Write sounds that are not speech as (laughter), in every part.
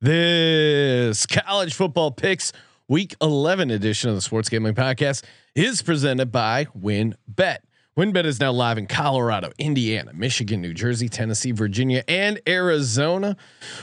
This college football picks week 11 edition of the Sports Gambling Podcast is presented by WynnBET. WynnBET is now live in Colorado, Indiana, Michigan, New Jersey, Tennessee, Virginia, and Arizona.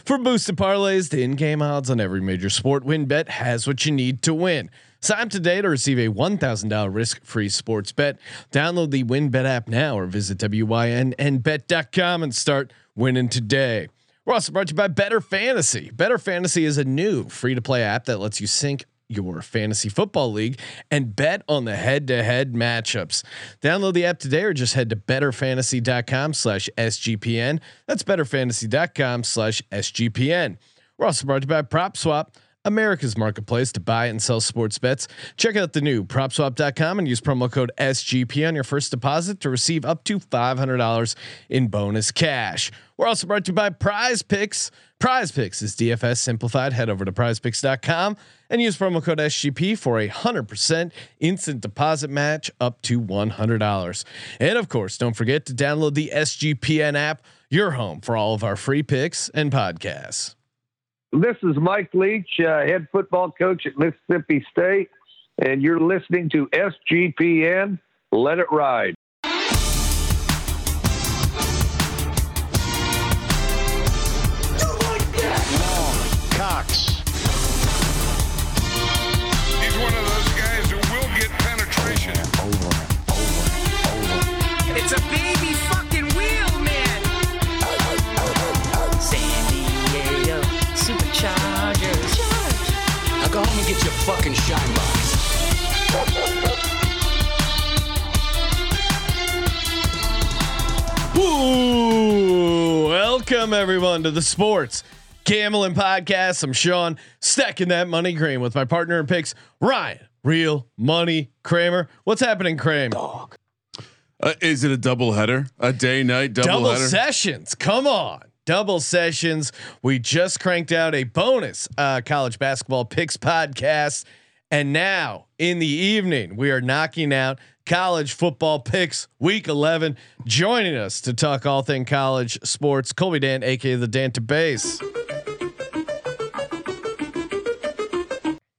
For boosted parlays to in-game odds on every major sport, WynnBET has what you need to win. Sign up today to receive a $1,000 risk-free sports bet. Download the WynnBET app now or visit wynnbet.com and start winning today. We're also brought to you by Better Fantasy. Better Fantasy is a new free to play app that lets you sync your fantasy football league and bet on the head to head matchups. Download the app today or just head to betterfantasy.com slash SGPN. That's betterfantasy.com slash SGPN. We're also brought to you by PropSwap. America's marketplace to buy and sell sports bets. Check out the new propswap.com and use promo code SGP on your first deposit to receive up to $500 in bonus cash. We're also brought to you by Prize Picks. Prize Picks is DFS simplified. Head over to prizepicks.com and use promo code SGP for a 100% instant deposit match up to $100. And of course, don't forget to download the SGPN app, your home for all of our free picks and podcasts. This is Mike Leach, uh, head football coach at Mississippi State, and you're listening to SGPN. Let it ride. Now go home and get your fucking shine box. Woo! Welcome everyone to the Sports Gambling Podcast. I'm Sean, stacking that money cream with my partner in picks, Ryan. Real money Kramer. What's happening, Kramer? Uh, is it a double header? A day night double, Double header? sessions. Come on. Double sessions. We just cranked out a bonus uh, college basketball picks podcast. And now in the evening, we are knocking out college football picks week 11. Joining us to talk all thing college sports, Colby Dan, aka the Dan to base.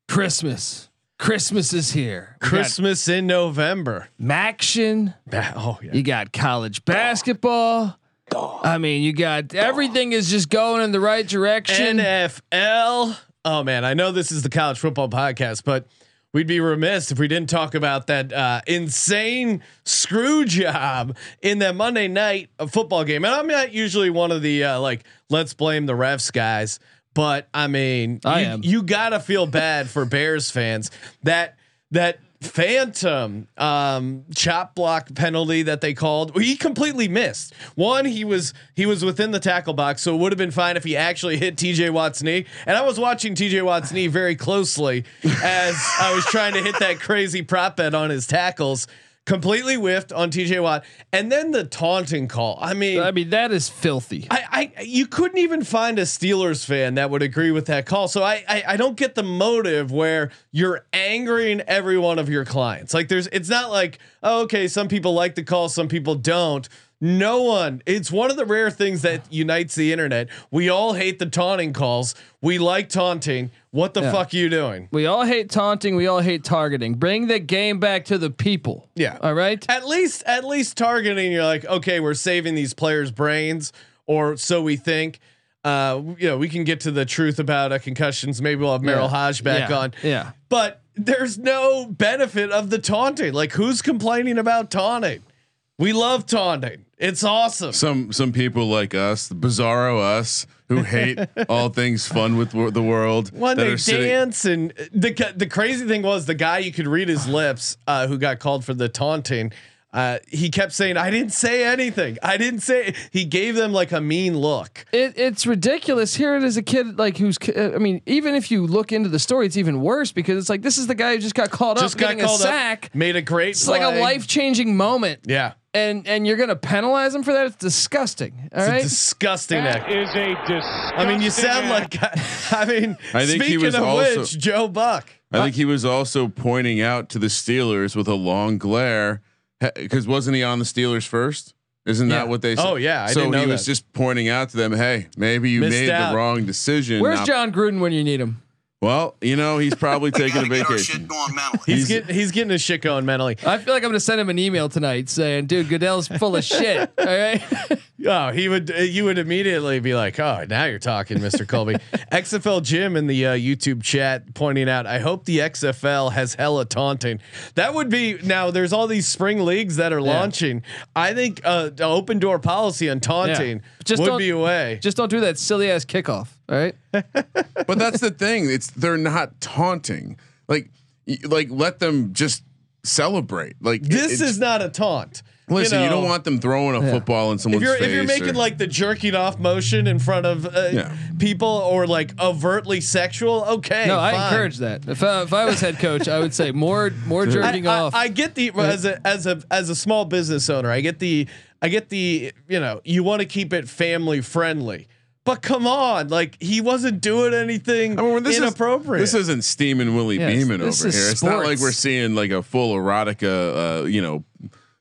Christmas. Christmas is here. Got Christmas in November. Maction. Ba- Oh, yeah. You got college basketball. I mean, you got everything is just going in the right direction. NFL. Oh man, I know this is the college football podcast, but we'd be remiss if we didn't talk about that uh, insane screw job in that Monday night uh, football game. And I'm not usually one of the uh, like let's blame the refs guys, but I mean, I you, am. you gotta feel bad for Bears fans that that phantom um chop block penalty that they called. He completely missed. One he was he was within the tackle box so it would have been fine if he actually hit TJ Watt's knee. And I was watching TJ Watt's knee very closely as I was trying to hit that crazy prop bet on his tackles completely whiffed on TJ Watt and then the taunting call I mean I mean, that is filthy. I, I you couldn't even find a Steelers fan that would agree with that call. So I, I I don't get the motive where you're angering every one of your clients. Like there's it's not like, oh, okay, some people like the call, some people don't. No one. It's one of the rare things that unites the internet. We all hate the taunting calls. We like taunting. What the Yeah. fuck are you doing? we all hate taunting. We all hate targeting. Bring the game back to the people. Yeah. All right. At least at least targeting you're like, okay, we're saving these players' brains or so we think. Uh, you know, we can get to the truth about uh, concussions. Maybe we'll have Merril Yeah. Hoge back Yeah. on. Yeah. But there's no benefit of the taunting. Like who's complaining about taunting? We love taunting. It's awesome. Some some people like us, the bizarro us, who hate (laughs) all things fun with wor- the world. when that they are sitting- dance and the ca- the crazy thing was the guy you could read his lips uh, who got called for the taunting. Uh, he kept saying, "I didn't say anything. I didn't say." He gave them like a mean look. It, it's ridiculous. Here it is, a kid like who's. I mean, even if you look into the story, it's even worse because it's like this is the guy who just got called Just up, got getting called a sack. up, made a great. It's like a life changing moment. Yeah, and and you're gonna penalize him for that? It's disgusting. All it's right. a disgusting act. Is a disgusting. I mean, you sound act. like. (laughs) I mean, I think he speaking was of also- which, Joe Buck. I think he was also pointing out to the Steelers with a long glare because wasn't he on the Steelers first? Isn't Yeah. that what they said? Oh, yeah, I so didn't know he was just pointing out to them, hey, maybe you Missed made out. the wrong decision. Where's Jon Gruden when you need him? Well, you know, he's probably (laughs) taking a Gotta get vacation. going mentally. He's, getting he's getting his shit going mentally. I feel like I'm gonna send him an email tonight saying, "Dude, Goodell's full of shit." (laughs) All right. Oh, he would. uh, You would immediately be like, "Oh, now you're talking, Mr. Colby." (laughs) XFL Jim in the uh, YouTube chat pointing out, "I hope the XFL has hella taunting." That would be now. There's all these spring leagues that are launching. I think uh, the open door policy on taunting Just would don't- be a way. Just don't do that silly ass kickoff. All right. (laughs) but that's the thing. It's they're not taunting. Like, like let them just celebrate. Like this it's- is not a taunt. Listen, you, know, don't want them throwing a football in someone's If you're face. if you're making or- like the jerking off motion in front of uh, Yeah. people or like overtly sexual, okay. No, I encourage that. If I, if I was head coach, I would say more more jerking I- off. I get the as a as a as a small business owner, I get the I get the you know you want to keep it family friendly, but come on, like he wasn't doing anything I mean, this inappropriate. Is, this isn't steaming Willie Yes, Beamen over is here. It's not like we're seeing like a full erotica, uh, you know,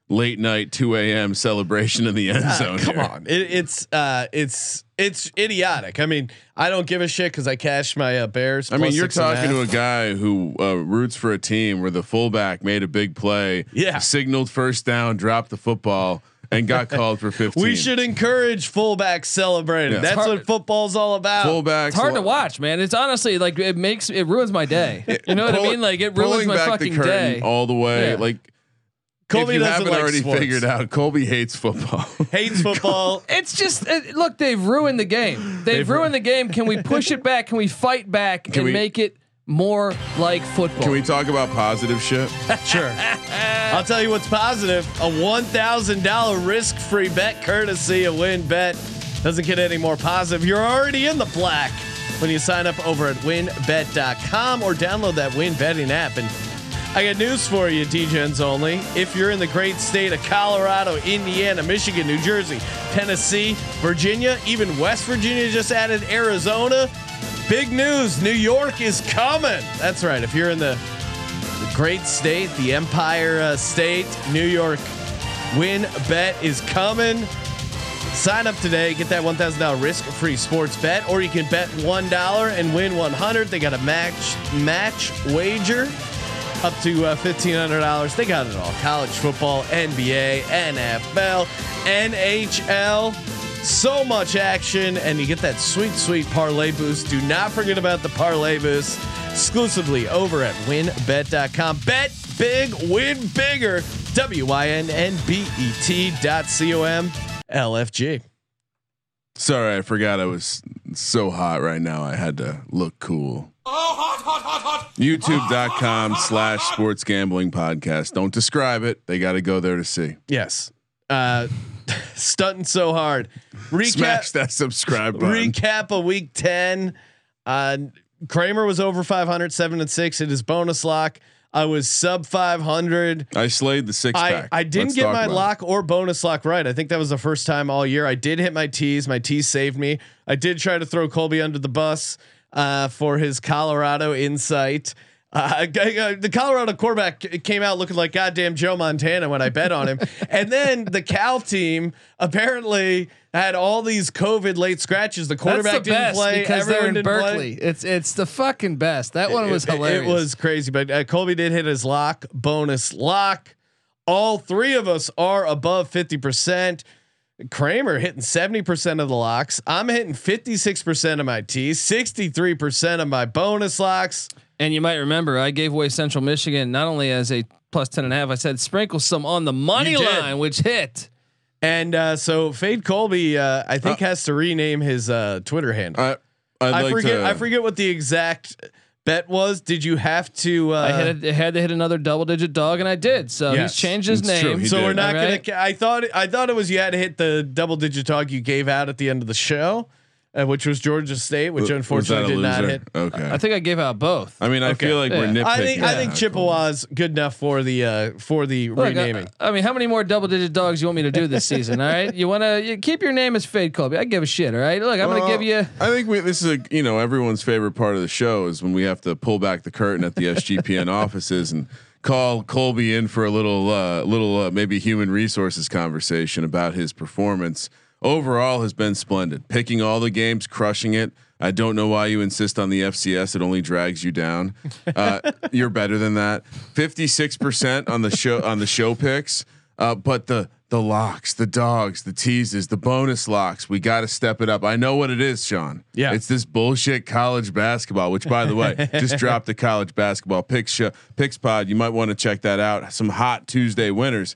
late night two a.m. celebration in the end Ah, zone. come here. on, it, it's uh, it's it's idiotic. I mean, I don't give a shit because I cashed my uh, Bears. I mean, you're talking to a guy who uh, roots for a team where the fullback made a big play, Yeah. signaled first down, dropped the football, and got called for 15. We should encourage fullbacks celebrating. Yeah. That's hard- what football's all about. fullbacks. it's hard to watch, man. It's honestly like it makes it ruins my day. (laughs) You know what I mean? Like it ruins my back fucking the curtain day. all the way. Yeah. Like Colby if you doesn't haven't like already sports. figured out, Colby hates football. (laughs) Hates football. (laughs) It's just uh, look, they've ruined the game. They've, ruined the game. Can we push it back? Can we fight back and we- make it more like football? Can we talk about positive shit? (laughs) Sure. I'll tell you what's positive. A $1,000 risk free bet courtesy of WynnBET. Doesn't get any more positive. You're already in the black when you sign up over at wynnbet.com or download that Win Betting app. And I got news for you, DJs only. If you're in the great state of Colorado, Indiana, Michigan, New Jersey, Tennessee, Virginia, even West Virginia just added Arizona. Big news New York is coming. That's right. If you're in the the great state, the Empire uh, State, New York. Win bet is coming. Sign up today, get that one thousand dollar risk free sports bet, or you can bet one dollar and win one hundred. They got a match match wager up to uh, fifteen hundred dollars. They got it all: college football, NBA, NFL, NHL. So much action, and you get that sweet, sweet parlay boost. Do not forget about the parlay boost exclusively over at wynnbet.com. Bet big, win bigger. W Y N N B E T dot C O M L F G. Sorry, I forgot I was so hot right now. I had to look cool. Oh, hot, hot, hot, hot. YouTube.com slash sports gambling podcast. Don't describe it. They got to go there to see. Yes. Uh, (laughs) stunting so hard. Recap. Smash that subscribe button. recap a week 10 uh kramer was over 500 7 and 6 in his bonus lock i was sub 500 I slayed the six I, pack. I didn't Let's get my about it. lock or bonus lock right. I think that was the first time all year. I did hit my tees. My tees saved me. I did try to throw Colby under the bus uh, for his Colorado insight. (laughs) Uh, the Colorado quarterback came out looking like goddamn Joe Montana when I bet on him. (laughs) and then the Cal team apparently had all these COVID late scratches. The quarterback the didn't play. because they're in didn't play. Berkeley. It's it's the fucking best. That one was It- it- hilarious. It, was crazy, but uh, Colby did hit his lock bonus lock. All three of us are above fifty percent. Kramer hitting seventy percent of the locks. I'm hitting fifty six percent of my tees, sixty three percent of my bonus locks. And you might remember I gave away Central Michigan not only as a plus 10 and a half, I said sprinkle some on the money line, which hit. And uh, so Fade Colby, uh, I think, has to rename his uh, Twitter handle. I, I'd I like forget. to, I forget what the exact bet was. Did you have to? Uh, I had, a, had to hit another double digit dog, and I did. So Yes, he's changed his it's true. name. So did. we're not All gonna. I thought. I thought it was you had to hit the double digit dog you gave out at the end of the show, uh, which was Georgia State, which Was unfortunately did not hit. Okay. I think I gave out both. I mean, I Okay. feel like we're Yeah. nitpicking. I think. I think now, Chippewa's good enough for the uh, for the Look, I- renaming. I, mean, how many more double digit dogs you want me to do this season? All right, (laughs) you want to you keep your name as Fade Colby. I give a shit. All right, look, I'm Well, gonna give you. I think we, this is a you know everyone's favorite part of the show is when we have to pull back the curtain at the SGPN (laughs) offices and call Colby in for a little, uh, little uh, maybe human resources conversation about his performance. Overall, has been splendid. Picking all the games, crushing it. I don't know why you insist on the FCS. It only drags you down. Uh, (laughs) you're better than that. Fifty six percent on the show on the show picks. Uh, but the the locks, the dogs, the teases, the bonus locks. We got to step it up. I know what it is, Sean. Yeah. it's this bullshit college basketball. Which, by the way, (laughs) just dropped the college basketball picks show, picks pod. You might want to check that out. Some hot Tuesday winners.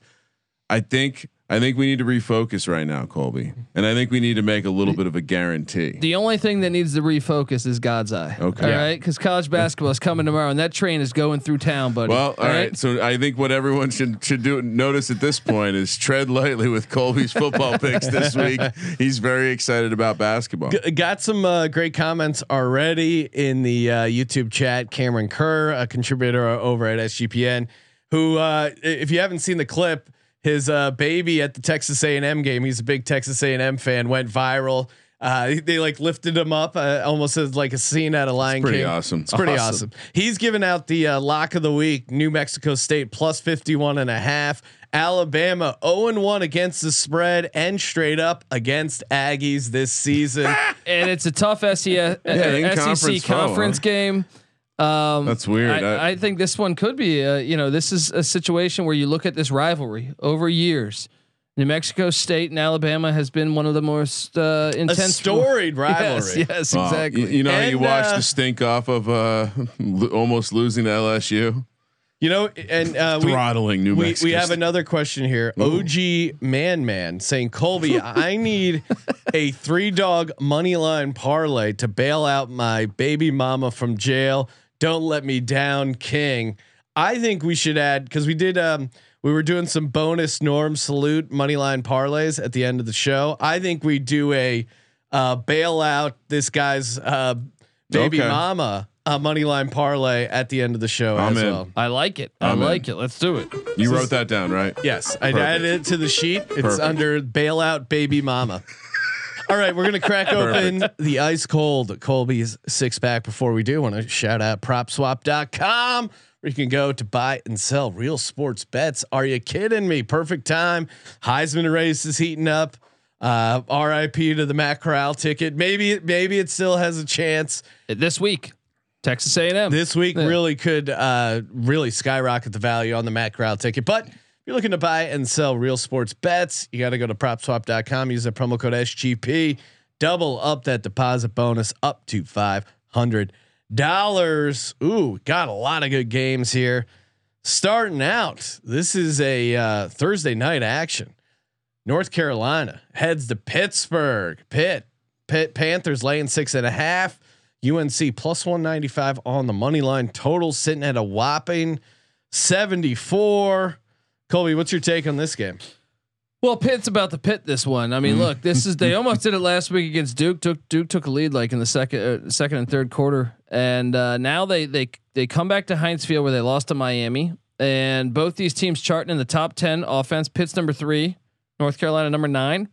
I think I think we need to refocus right now, Colby, and I think we need to make a little bit of a guarantee. The only thing that needs to refocus is God's eye. Okay. All Yeah. right. Because college basketball is coming tomorrow, and that train is going through town, buddy. Well, all right. So I think what everyone should should do notice at this point is tread lightly with Colby's football (laughs) picks this week. He's very excited about basketball. G- got some uh, great comments already in the uh, YouTube chat. Cameron Kerr, a contributor over at SGPN, who, uh, if you haven't seen the clip, his uh, baby at the Texas A&M game, he's a big Texas A&M fan, went viral. Uh, they like lifted him up uh, almost as like a scene out of Lion pretty King. awesome. It's pretty Awesome. awesome. He's given out the uh, lock of the week, New Mexico State plus 51 and a half. Alabama 0 and 1 against the spread and straight up against Aggies this season. (laughs) and it's a tough SEC, in SEC conference conference, foe, huh? game. Um, That's weird. I- I, I think this one could be. Uh, you know, this is a situation where you look at this rivalry over years. New Mexico State and Alabama has been one of the most uh, a intense storied (laughs) Yes, rivalry. yes, Wow. exactly. You, you know, how you And, watch uh, the stink off of uh, (laughs) lo- almost losing to LSU, You know, and uh, we, throttling New Mexico. we have another question here. OG Man Man saying, Colby, I need a three dog money line parlay to bail out my baby mama from jail. Don't let me down, King. I think we should add because we did. Um, we were doing some bonus Norm salute money line parlays at the end of the show. I think we do a uh, bail out this guy's uh, baby Okay. mama a money line parlay at the end of the show I'm as in. well. I like it. I I'm in. like it. Let's do it. You wrote that down, right? Yes, I added it to the sheet. It's Perfect. under bailout baby mama. All right, we're gonna crack open the ice cold Colby's six pack. Before we do, want to shout out PropSwap.com where you can go to buy and sell real sports bets. Are you kidding me? Perfect time. Heisman race is heating up. Uh, RIP to the Matt Corral ticket. Maybe it, maybe it still has a chance. This week, Texas A&M. This week Yeah. really could uh, really skyrocket the value on the Matt Corral ticket. But if you're looking to buy and sell real sports bets, you got to go to propswap.com. Use the promo code SGP. Double up that deposit bonus up to five hundred dollars. Ooh, got a lot of good games here. Starting out, this is a uh, Thursday night action. North Carolina heads to Pittsburgh. Pitt, Pitt Panthers laying six and a half. UNC plus 195 on the money line. Total sitting at a whopping 74. Colby, what's your take on this game? Well, Pitt's about to pit this one. I mean, look, this is they (laughs) almost did it last week against Duke. Took Duke took a lead like in the second, uh, second and third quarter, and uh, now they they they come back to Heinz Field where they lost to Miami, and both these teams charting in the top ten offense. Pitt's number three, North Carolina number nine.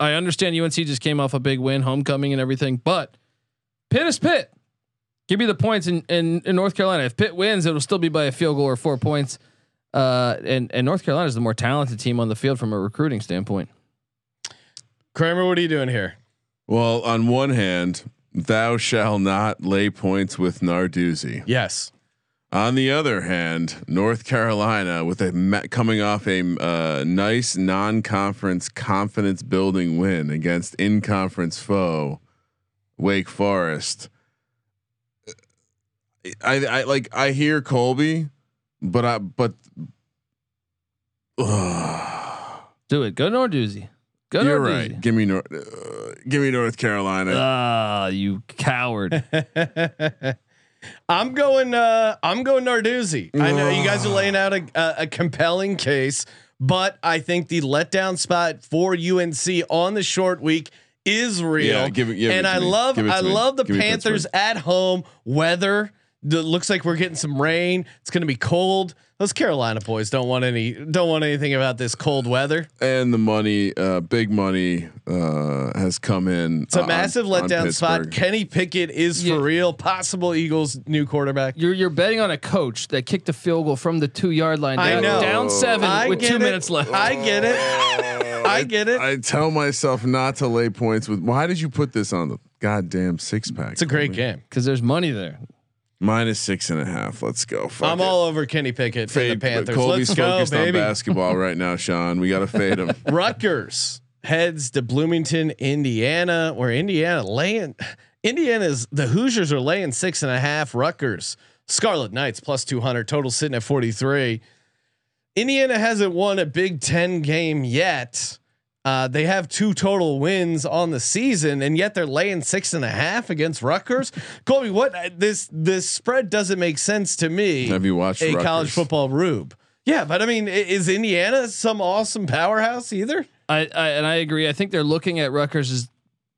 I understand UNC just came off a big win, homecoming and everything, but Pitt is Pitt. Give me the points in, in in North Carolina. If Pitt wins, it'll still be by a field goal or four points. Uh, and and North Carolina is the more talented team on the field from a recruiting standpoint. Kramer, what are you doing here? Well, on one hand, thou shall not lay points with Narduzzi. Yes. On the other hand, North Carolina with a ma- coming off a uh, nice non-conference confidence building win against in-conference foe Wake Forest. I, I like I hear Colby, but I but Ugh. (sighs) Do it. Go Narduzzi. Go you're Narduzzi. right. Give me North. Uh, give me North Carolina. Ah, you coward. (laughs) I'm going. Uh, I'm going Narduzzi. I know you guys are laying out a, a, a compelling case, but I think the letdown spot for UNC on the short week is real. Yeah, give it- give and to I me. love. It I me. love the Give Panthers at home weather. D- looks like we're getting some rain. It's going to be cold. Those Carolina boys don't want any don't want anything about this cold weather. and the money, uh, big money, uh, has come in. It's a on- massive on letdown spot. Kenny Pickett is Yeah. for real. Possible Eagles new quarterback. You're you're betting on a coach that kicked a field goal from the two yard line. I down, know. down seven I with two it. minutes left. I get it. I get it. I tell myself not to lay points with. Why did you put this on the goddamn six pack? It's a great game. Because there's money there. Minus six and a half. Let's go. Fuck I'm it. all over Kenny Pickett fade. and the Panthers. Colby's Let's go, focused on basketball right now, Sean. We got to fade him. (laughs) Rutgers heads to Bloomington, Indiana, where Indiana laying Indiana's the Hoosiers are laying six and a half. Rutgers Scarlet Knights plus two hundred. Total sitting at forty three. Indiana hasn't won a Big Ten game yet. Uh, they have two total wins on the season, and yet they're laying six and a half against Rutgers. Colby, what uh, this this spread doesn't make sense to me. Have you watched a Rutgers? college football rube? Yeah, but I mean, is Indiana some awesome powerhouse either? I, I and I agree. I think they're looking at Rutgers as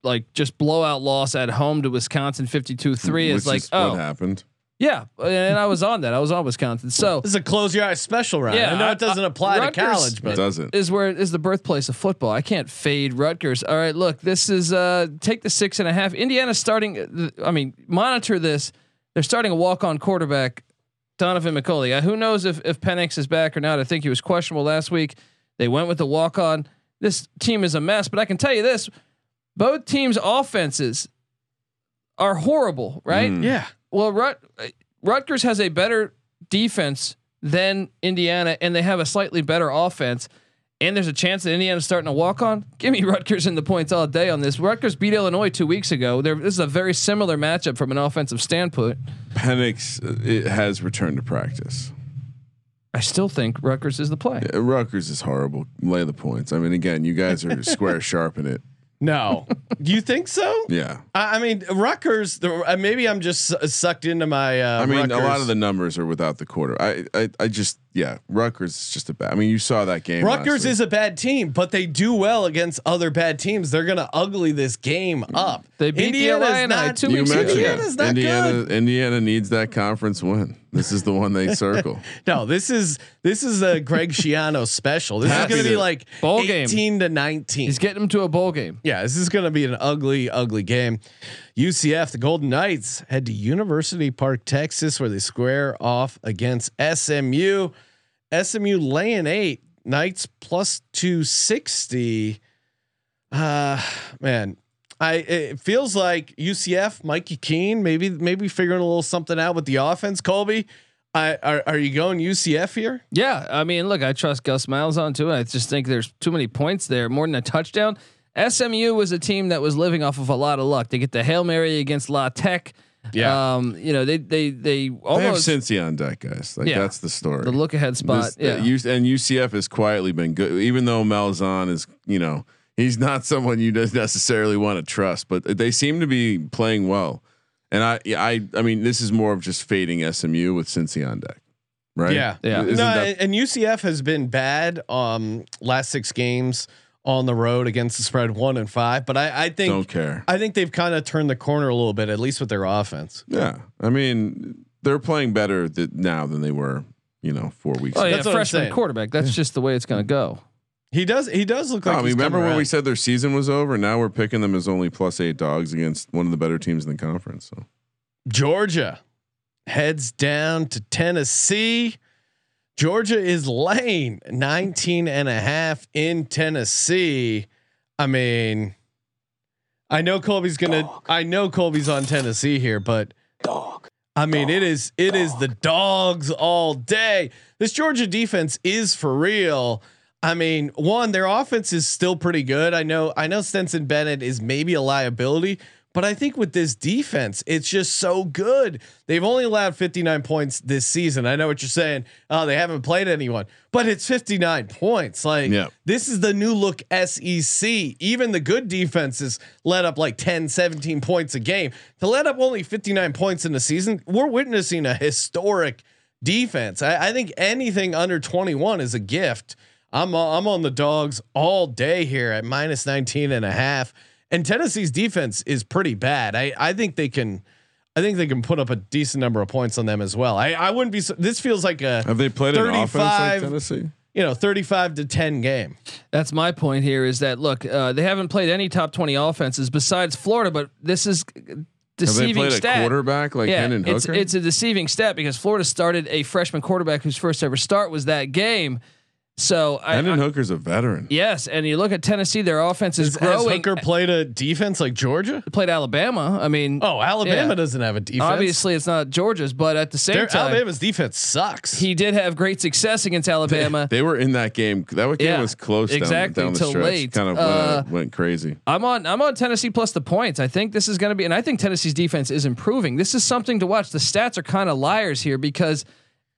like just blowout loss at home to Wisconsin 52-3 is like is oh what happened. Yeah and I was on that. I was on Wisconsin. So This is a close your eyes special round. Yeah, I know it doesn't I- apply Rutgers- to college, but It but doesn't. is where is the birthplace of football. I can't fade Rutgers. All right look this is uh take the six and a half. Indiana starting I mean monitor this. They're starting a walk on quarterback Donaven McCulley uh, who knows if if Penix is back or not? I think he was questionable last week. They went with the walk on this team is a mess but I can tell you this. Both teams offenses are horrible right? Mm. yeah, well, Rut, Rutgers has a better defense than Indiana, and they have a slightly better offense. And there's a chance that Indiana's starting to walk on. Give me (laughs) Rutgers in the points all day on this. Rutgers beat Illinois two weeks ago. They're, this is a very similar matchup from an offensive standpoint. Penix uh, it has returned to practice. I still think Rutgers is the play. Uh, Rutgers is horrible. Lay the points. I mean, again, you guys are (laughs) square sharp in it. No, do you think so? Yeah. I, I mean, Rutgers. The, uh, maybe I'm just su- sucked into my. Uh, I mean, a lot of the numbers are without the quarter. I, I, I just, yeah, Rutgers is just a bad. I mean, you saw that game. last Rutgers is a bad team, but they do well against other bad teams. They're gonna ugly this game up. They beat the Indiana's Illini not- two You weeks ago. mentioned Indiana's not Indiana. good. Indiana needs that conference win. This is the one they (laughs) circle. No, this is this is a Greg Schiano special. This Happy is gonna be like Bowl game. eighteen to nineteen. He's getting them to a bowl game. Yeah, this is going to be an ugly, ugly game. UCF, the Golden Knights, head to University Park, Texas, where they square off against SMU. SMU laying eight, Knights plus two sixty. Uh man, I it feels like UCF, Mikey Keene, maybe maybe figuring a little something out with the offense. Colby, I are, are you going UCF here? Yeah, I mean, look, I trust Gus Malzahn too. I just think there's too many points there, more than a touchdown. SMU was a team that was living off of a lot of luck. They get the hail mary against La Tech. Yeah. um, you know they they they They have Cincy on deck, guys. Like Yeah. that's the story. the look ahead spot. This- yeah, U- and UCF has quietly been good, even though Malzahn is, you know, he's not (laughs) someone you necessarily want to trust, but they seem to be playing well. And I, I, I mean, this is more of just fading SMU with Cincy on deck, right? Yeah, Yeah. Isn't no, that- and UCF has been bad. Um, last six games on the road against the spread one and five, but I, I think don't care. I think they've kind of turned the corner a little bit, at least with their offense. Yeah, I mean, they're playing better th- now than they were, you know, four weeks. oh ago. yeah, That's what I'm freshman quarterback. quarterterback. That's just the way it's going to go. He does. He does look like. I mean, remember coming when we said their season was over? Now we're picking them as only plus eight dogs against one of the better teams in the conference. So Georgia heads down to Tennessee. Georgia is laying 19 and a half in Tennessee. I mean, I know Colby's gonna. I know Colby's on Tennessee here, but Dog. I mean, it is it is the dogs all day. This Georgia defense is for real. I mean, one, their offense is still pretty good. I know I know Stetson Bennett is maybe a liability, but I think with this defense, it's just so good. They've only allowed 59 points this season. I know what you're saying. Oh, they haven't played anyone, but it's 59 points. Like Yeah. this is the new look SEC. Even the good defenses let up like 10, 17 points a game. To let up only 59 points in the season, we're witnessing a historic defense. I, I think anything under 21 is a gift. I'm I'm on the dogs all day here at minus 19 and a half. And Tennessee's defense is pretty bad. I, I think they can I think they can put up a decent number of points on them as well. I, I wouldn't be. This feels like a Have they played an offense like Tennessee? you know thirty-five to ten game. That's my point here. Is that look? Uh, they haven't played any top twenty offenses besides Florida, but this is Have deceiving they played stat. a quarterback like yeah, Hendon it's Hooker? it's a deceiving stat because Florida started a freshman quarterback whose first ever start was that game. So I, Hendon I- Hooker's a veteran. yes, and you look at Tennessee, their offense is Has, has. Hooker played a defense like Georgia? played Alabama. I mean, Oh, Alabama Yeah. doesn't have a defense. obviously it's not Georgia's, but at the same Their- time, Alabama's defense sucks. he did have great success against Alabama. They were in that game. That game Yeah, was close exactly, down, the till stretch. late. Kind of Uh, went, went crazy. I'm on I'm on Tennessee plus the points. I think this is going to be, and I think Tennessee's defense is improving. This is something to watch. The stats are kind of liars here because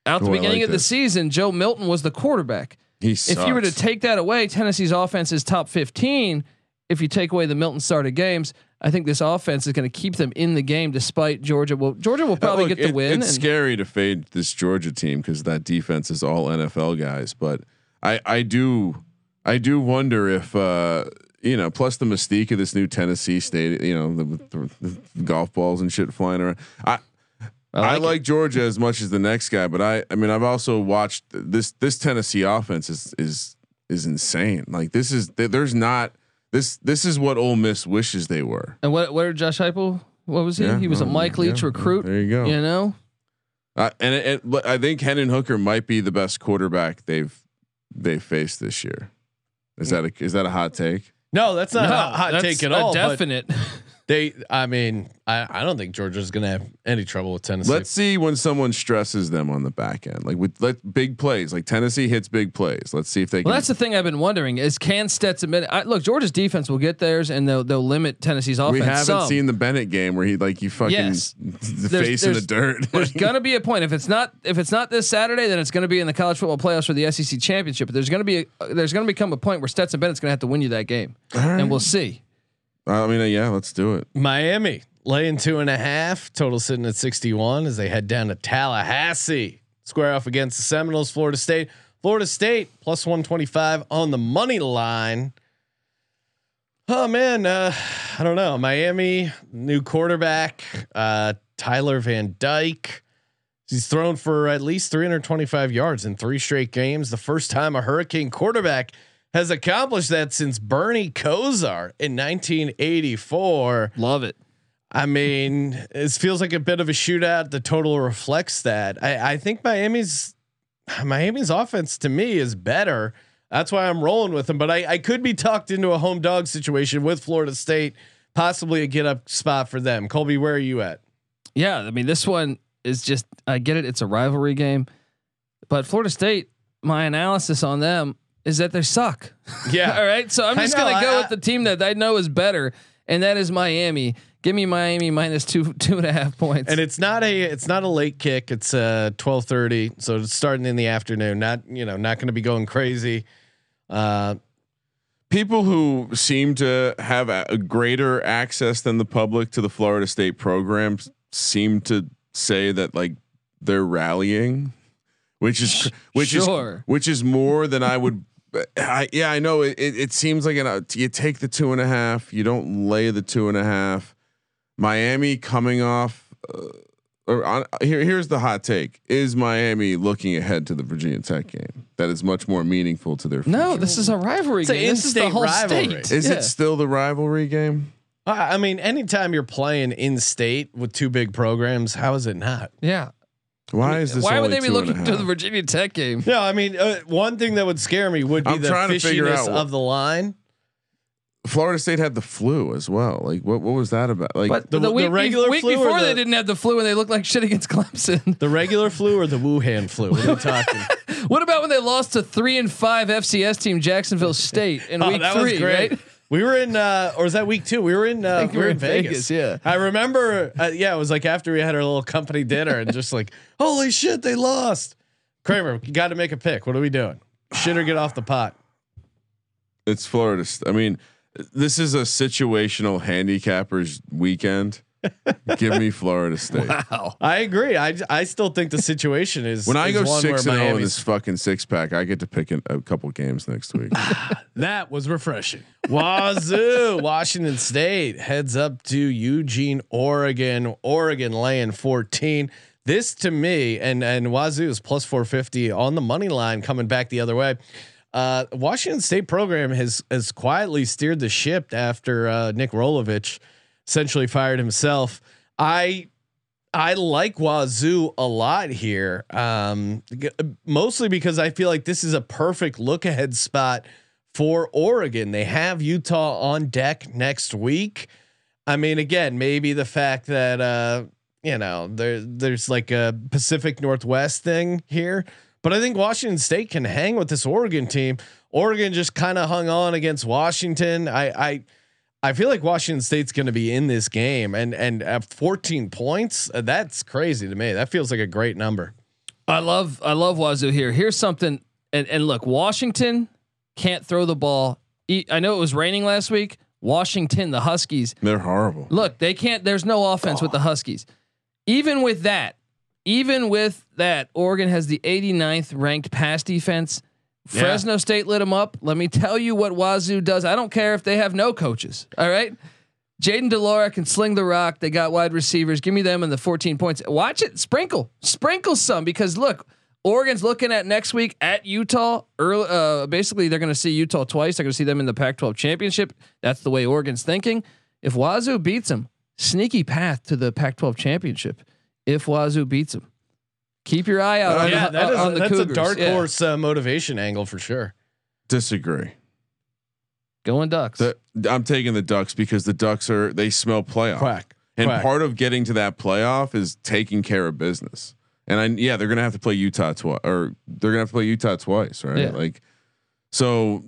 out the Oh, beginning like of the season, Joe Milton was the quarterback. He If you were to take that away, Tennessee's offense is top 15. If you take away the Milton started games, I think this offense is going to keep them in the game despite Georgia. Well, Georgia will probably Look, get the it- win. It's scary to fade this Georgia team because that defense is all NFL guys. But I, I do, I do wonder if uh, you know. Plus the mystique of this new Tennessee State, you know, the, the, the golf balls and shit flying around. I. I like, Georgia as much as the next guy, but I I mean I've also watched this this Tennessee offense is is is insane. Like this is there's not this this is what Ole Miss wishes they were. and what, what did Josh Heupel? What was he? Yeah, he was a um, Mike Leach yeah, recruit. There you go. You know, Uh, and it, it, I think Hendon Hooker might be the best quarterback they've they've faced this year. Is that a is that a hot take? no, that's not a No, hot, hot that's take at a all. but Definite. (laughs) They, I mean, I, I don't think Georgia's going to have any trouble with Tennessee. Let's see when someone stresses them on the back end, like with let big plays, like Tennessee hits big plays. Let's see if they Well, can. that's the thing I've been wondering is can Stetson Bennett? I, look, Georgia's defense will get theirs and they'll they'll limit Tennessee's offense. we haven't some. seen the Bennett game where he like you fucking Yes. (laughs) the There's- face in the dirt. (laughs) There's gonna be a point if it's not if it's not this Saturday, then it's gonna be in the college football playoffs for the SEC championship. But there's gonna be a, there's gonna become a point where Stetson Bennett's gonna have to win you that game, and we'll see. I mean, yeah, let's do it. Miami laying two and a half, total sitting at 61 as they head down to Tallahassee. Square off against the Seminoles, Florida State. Florida State plus 125 on the money line. Oh man, uh, I don't know. Miami, new quarterback, uh, Tyler Van Dyke. He's thrown for at least 325 yards in three straight games. The first time a Hurricane quarterback has accomplished that since Bernie Kosar in 1984. Love it. I mean, it feels like a bit of a shootout. The total reflects that. I, I think Miami's Miami's offense to me is better. That's why I'm rolling with them. But I, I could be tucked into a home dog situation with Florida State, possibly a get up spot for them. Colby, where are you at? Yeah, I mean this one is just I get it. It's a rivalry game, but Florida State. My analysis on them is that they suck. (laughs) Yeah. All right. So I'm just know, gonna go I- with the team that I know is better, and that is Miami. Give me Miami minus two (laughs) two and a half points. And it's not a it's not a late kick. It's uh 12:30, so it's starting in the afternoon. Not you know not going to be going crazy. Uh, people who seem to have a, a greater access than the public to the Florida State program seem to say that like they're rallying, which is which Sure. is which is more than I would. I, yeah, I know. It, it, it seems like an, uh, you take the two and a half, you don't lay the two and a half. Miami coming off. Uh, or on, here, here's the hot take: Is Miami looking ahead to the Virginia Tech game? That is much more meaningful to their. no, this is a rivalry It's game. This is the whole rivalry. state. Is Yeah. it still the rivalry game? I I mean, anytime you're playing in state with two big programs, how is it not? Yeah. Why is this? Why would they be two and a looking to the Virginia Tech game? No, I mean, uh, one thing that would scare me would be I'm the trying to figure fishiness of the line. Florida State had the flu as well. Like, what what was that about? Like, But The- the, the week, be- regular week flu or before the- they didn't have the flu and they looked like shit against (laughs) Clemson. The regular flu or the Wuhan flu? What are we talking? (laughs) what about when they lost to three and five FCS team Jacksonville State in (laughs) oh, week that three? was great. Right? We were in, uh, or was that week two? We were in, uh, we were in Vegas. yeah. I remember. Uh, yeah, it was like after we had our little company dinner and just like, (laughs) holy shit, they lost. Kramer, you got to make a pick. What are we doing? Shit or get off the pot? it's Florida. I mean, this is a situational handicappers weekend. Give me Florida (laughs) State. Wow. I agree. I I still think the situation is When I is go one six where and zero in this fucking six pack, I get to pick in a couple games next week. (laughs) That was refreshing. Wazoo, (laughs) Washington State heads up to Eugene, Oregon. Oregon laying 14. This to me, and and Wazoo is plus 450 on the money line coming back the other way. Uh, Washington State program has has quietly steered the ship after uh, Nick Rolovich essentially fired himself. I I like Wazoo a lot here, um, mostly because I feel like this is a perfect look ahead spot for Oregon. They have Utah on deck next week. I mean, again, maybe the fact that uh, you know there there's like a Pacific Northwest thing here, but I think Washington State can hang with this Oregon team. Oregon just kind of hung on against Washington. I I I feel like Washington State's going to be in this game, and and at 14 points, uh, that's crazy to me. That feels like a great number. I love I love Wazoo here. Here's something, and and look, Washington can't throw the ball. I know it was raining last week. Washington, the Huskies, They're horrible. look, they can't. There's no offense with the Huskies. Even with that, even with that, Oregon has the 89th ranked pass defense. Yeah. Fresno State lit them up. Let me tell you what Wazoo does. I don't care if they have no coaches. All right. Jayden de Laura can sling the rock. They got wide receivers. Give me them and the 14 points. Watch it. Sprinkle, sprinkle some because look, Oregon's looking at next week at Utah. Early, uh, basically, they're going to see Utah twice. They're going to see them in the Pac-12 championship. That's the way Oregon's thinking. If Wazoo beats them, sneaky path to the Pac-12 championship. If Wazoo beats them, keep your eye out on, yeah, the, that is on the that's Cougars. a dark Yeah. horse uh, motivation angle for sure. Disagree. Going Ducks. The, I'm taking the Ducks because the Ducks are they smell playoff. Quack. And Quack. part of getting to that playoff is taking care of business. And I yeah, they're gonna have to play Utah twice, or they're gonna have to play Utah twice, right? Yeah. Like, so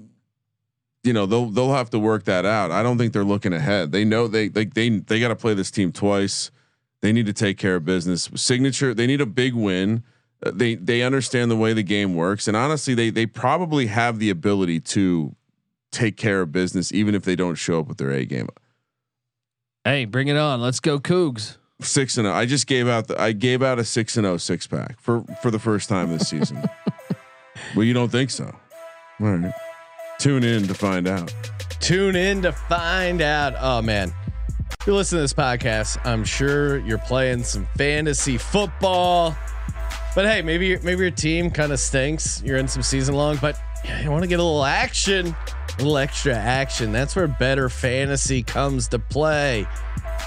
you know they'll they'll have to work that out. I don't think they're looking ahead. They know they like they they got to play this team twice. They need to take care of business. Signature. They need a big win. Uh, They they understand the way the game works, and honestly, they they probably have the ability to take care of business, even if they don't show up with their A game. hey, bring it on. Let's go Cougs. six and 0. I just gave out the I gave out a six and 0 six pack for for the first time this season. (laughs) well, you don't think so? All right. Tune in to find out. Tune in to find out. Oh man. If you're listening to this podcast, I'm sure you're playing some fantasy football. But hey, maybe maybe your team kind of stinks. You're in some season long, but you want to get a little action, a little extra action. That's where Better Fantasy comes to play.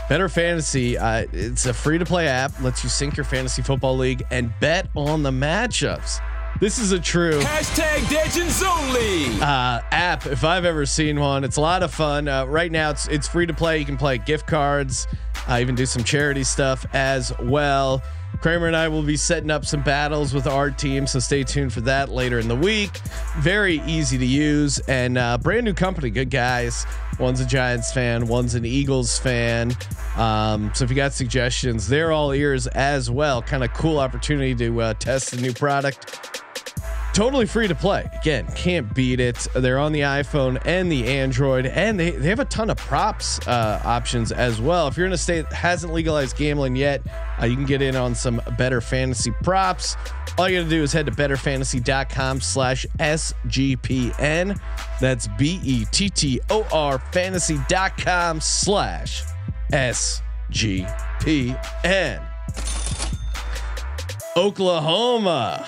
Better Fantasy, uh, it's a free to play app, lets you sync your fantasy football league and bet on the matchups. This is a true Hashtag Legends Only. uh, app if I've ever seen one. It's a lot of fun. Uh, right now, it's it's free to play. You can play gift cards, uh, even do some charity stuff as well. Kramer and I will be setting up some battles with our team, so stay tuned for that later in the week. Very easy to use and uh, brand new company. Good guys. One's a Giants fan, one's an Eagles fan. Um, so if you got suggestions, they're all ears as well. Kind of cool opportunity to uh, test a new product totally free to play. Again, can't beat it. They're on the iPhone and the Android, and they, they have a ton of props uh, options as well. If you're in a state that hasn't legalized gambling yet, uh, you can get in on some better fantasy props. All you got to do is head to betterfantasy.com slash SGPN. That's B E T T O R fantasy.com slash SGPN. Oklahoma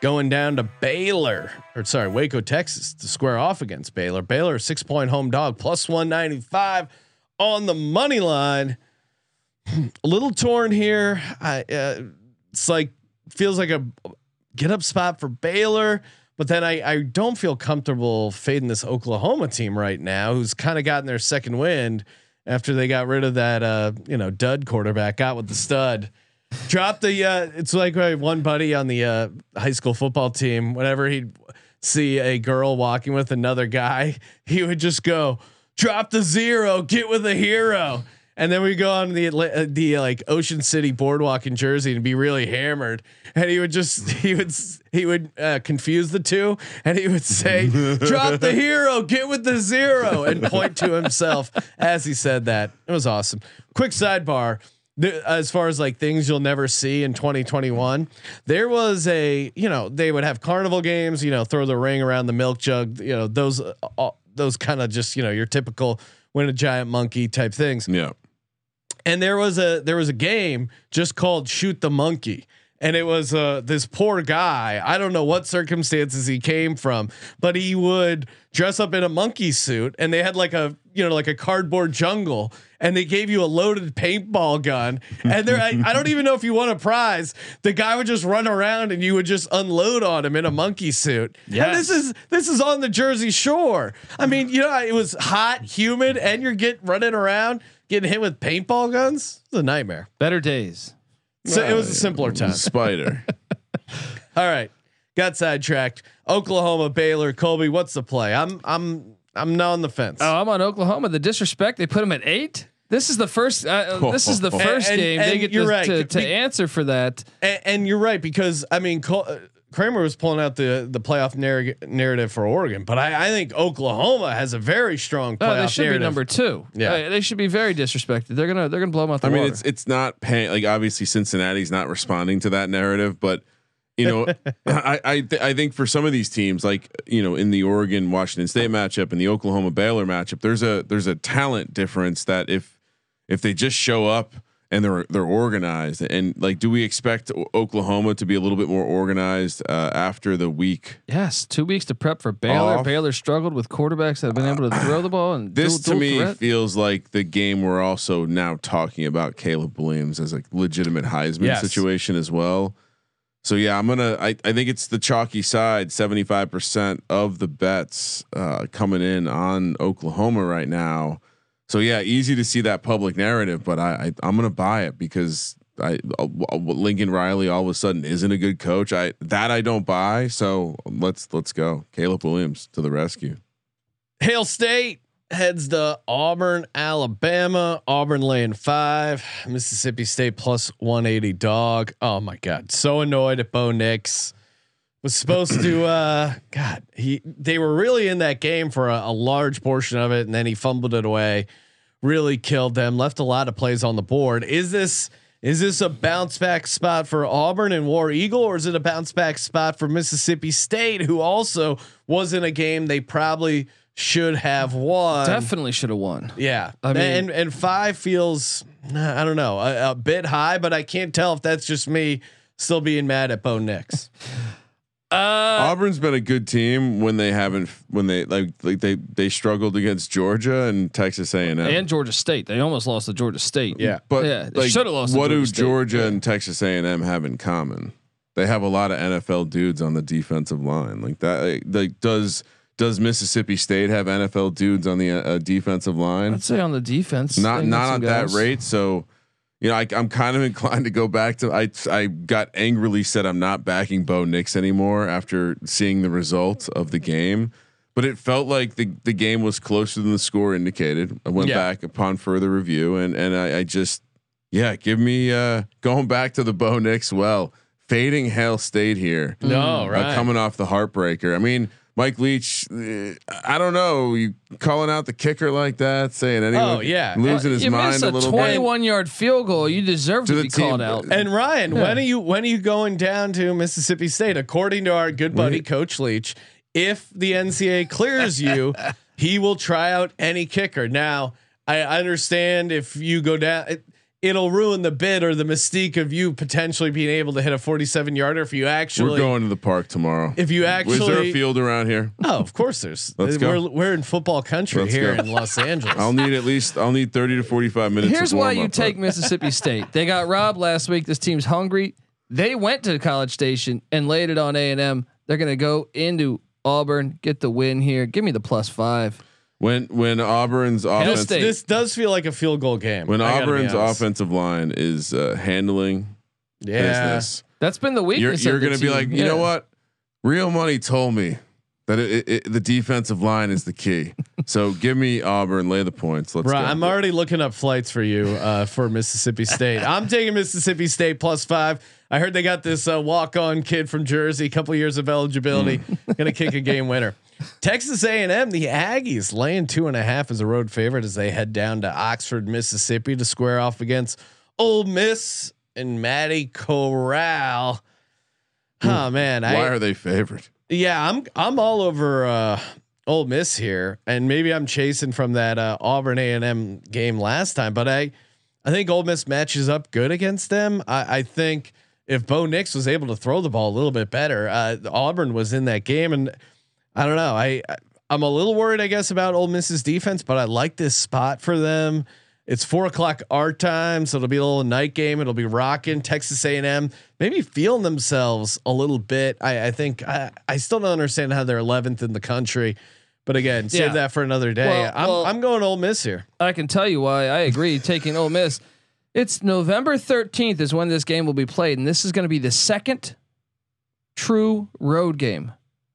going down to Baylor, or sorry, Waco, Texas to square off against Baylor. Baylor, six point home dog, plus 195 on the money line. (clears throat) A little torn here. I, uh, it's like, feels like a get up spot for Baylor. But then I, I don't feel comfortable fading this Oklahoma team right now, who's kind of gotten their second wind after they got rid of that uh, you know dud quarterback, got with the stud. Drop the. Uh, it's like my one buddy on the uh, high school football team. Whenever he'd see a girl walking with another guy, (laughs) he would just go, "Drop the zero, get with a hero." and then we go on the uh, the like Ocean City boardwalk in Jersey and be really hammered, and he would just (laughs) he would he would uh, confuse the two, and he would say, (laughs) "Drop the hero, get with the zero, and point to himself as he said that. It was awesome. Quick sidebar. As far as like things you'll never see in 2021, there was a you know they would have carnival games, you know, throw the ring around the milk jug, you know those uh, uh, those kind of just you know your typical win a giant monkey type things Yeah. and there was a there was a game just called shoot the monkey and it was uh this poor guy. I don't know what circumstances he came from but he would dress up in a monkey suit and they had like a you know like a cardboard jungle and they gave you a loaded paintball gun. And there I, I don't even know if you won a prize. The guy would just run around and you would just unload on him in a monkey suit. Yeah this is this is on the jersey shore. I mean you know it was hot humid and you're getting running around getting hit with paintball guns? It's a nightmare. Better days. So it was a simpler time Spider. (laughs) all right got sidetracked oklahoma baylor colby what's the play i'm i'm i'm not on the fence Oh, I'm on Oklahoma. The disrespect they put them at eight. This is the first. Uh, uh, this is the (laughs) first And- game and they get you're to, right. to, to Be- answer for that. and, and you're right because I mean Col- uh, Kramer was pulling out the the playoff narr- narrative for Oregon, but I, I think Oklahoma has a very strong playoff Oh, they should narrative. be number two. Yeah. Uh, they should be very disrespected. They're gonna they're gonna blow them out the I mean, it's it's not paying. Like obviously, Cincinnati's not responding to that narrative, but you know, (laughs) I I, th- I think for some of these teams, like you know, in the Oregon Washington State matchup and the Oklahoma Baylor matchup, there's a there's a talent difference that if if they just show up and they're they're organized and like, do we expect Oklahoma to be a little bit more organized uh, after the week? yes, two weeks to prep for Baylor. Off. Baylor struggled with quarterbacks that have been able to throw the ball and This dual- to dual me threat. feels like the game we're also now talking about Caleb Williams as a legitimate Heisman Yes. situation as well. So yeah, I'm gonna. I, I think it's the chalky side. Seventy five percent of the bets uh, coming in on Oklahoma right now. So yeah, easy to see that public narrative, but I, I I'm gonna buy it because I uh, Lincoln Riley all of a sudden isn't a good coach. I that I don't buy. So let's let's go. Caleb Williams to the rescue. Hail State heads to Auburn, Alabama. Auburn laying five. Mississippi State plus 180 dog. Oh my God. So annoyed at Bo Nix. Was supposed to uh God, he they were really in that game for a, a large portion of it, and then he fumbled it away. Really killed them, left a lot of plays on the board. Is this is this a bounce back spot for Auburn and War Eagle, or is it a bounce back spot for Mississippi State, who also was in a game they probably should have won? Definitely should have won. Yeah, I mean- and and five feels I don't know a, a bit high, but I can't tell if that's just me still being mad at Bo Nix. (laughs) Uh, Auburn's been a good team when they haven't when they like like they they struggled against Georgia and Texas A and M. and Georgia State. They almost lost to Georgia State. Yeah. But Yeah, they like, shoulda lost to what do Georgia State. Georgia Yeah. and Texas A and M have in common? They have a lot of NFL dudes on the defensive line. Like that. Like does does Mississippi State have NFL dudes on the uh, defensive line? I'd say on the defense. not they not some at that rate. So, you know, I, I'm kind of (laughs) inclined to go back to. I I got angrily said I'm not backing Bo Nix anymore after seeing the result of the game. But it felt like the the game was closer than the score indicated. I went Yeah. back upon further review, and and I, I just yeah, give me uh going back to the Bo Nix well, fading Hail State here. No, Uh, right. coming off the heartbreaker. I mean, Mike Leach. uh, I don't know. You calling out the kicker like that, saying anyone Oh, yeah. losing his you mind missed a a little bit. 21 yard field goal. You deserve To to, be team. called out. And Ryan, when are you when are you going down to Mississippi State? According to our good buddy Coach Leach, if the NCAA clears you, (laughs) he will try out any kicker. Now, I understand if you go down. It, It'll ruin the bid or the mystique of you potentially being able to hit a 47 yarder if you actually. We're going to the park tomorrow. If you actually, is there a field around here? oh, of course, there's. Let's we're go. we're in football country Let's here go. in Los Angeles. I'll need at least I'll need thirty to forty five minutes. Here's why you warm-up, take but- Mississippi State. They got robbed last week. This team's hungry. They went to College Station and laid it on A and M. They're gonna go into Auburn, get the win here. Give me the plus five. When when Auburn's this, offense State. this does feel like a field goal game. when I gotta be Auburn's honest. offensive line is uh, handling yeah. business, That's been the you're weakness. you're of the gonna be team. like, you know Yeah. what? Real money told me that it, it, it- the defensive line is the key. (laughs) So give me Auburn, lay the points. Let's Right, go. I'm already looking up flights for you uh, for Mississippi State. (laughs) I'm taking Mississippi State plus five. I heard they got this uh, walk-on kid from Jersey, a couple years of eligibility, gonna kick a game winner. Texas A&M, the Aggies laying two and a half as a road favorite as they head down to Oxford, Mississippi to square off against Ole Miss and Matty Corral. Oh man, I, Why are they favored? yeah, I'm I'm all over uh Ole Miss here, and maybe I'm chasing from that uh, Auburn A and M game last time, but I I think Ole Miss matches up good against them. I, I think if Bo Nix was able to throw the ball a little bit better, uh, Auburn was in that game, and I don't know. I I'm a little worried, I guess, about Ole Miss's defense, but I like this spot for them. It's four o'clock our time, so it'll be a little night game. It'll be rocking. Texas A&M maybe feeling themselves a little bit. I, I think I, I still don't understand how they're 11th in the country, but again, save Yeah. that for another day. Well, I'm well- I'm going Ole Miss here. I can tell you why I agree (laughs) taking Ole Miss. It's November 13th is when this game will be played, and this is going to be the second true road game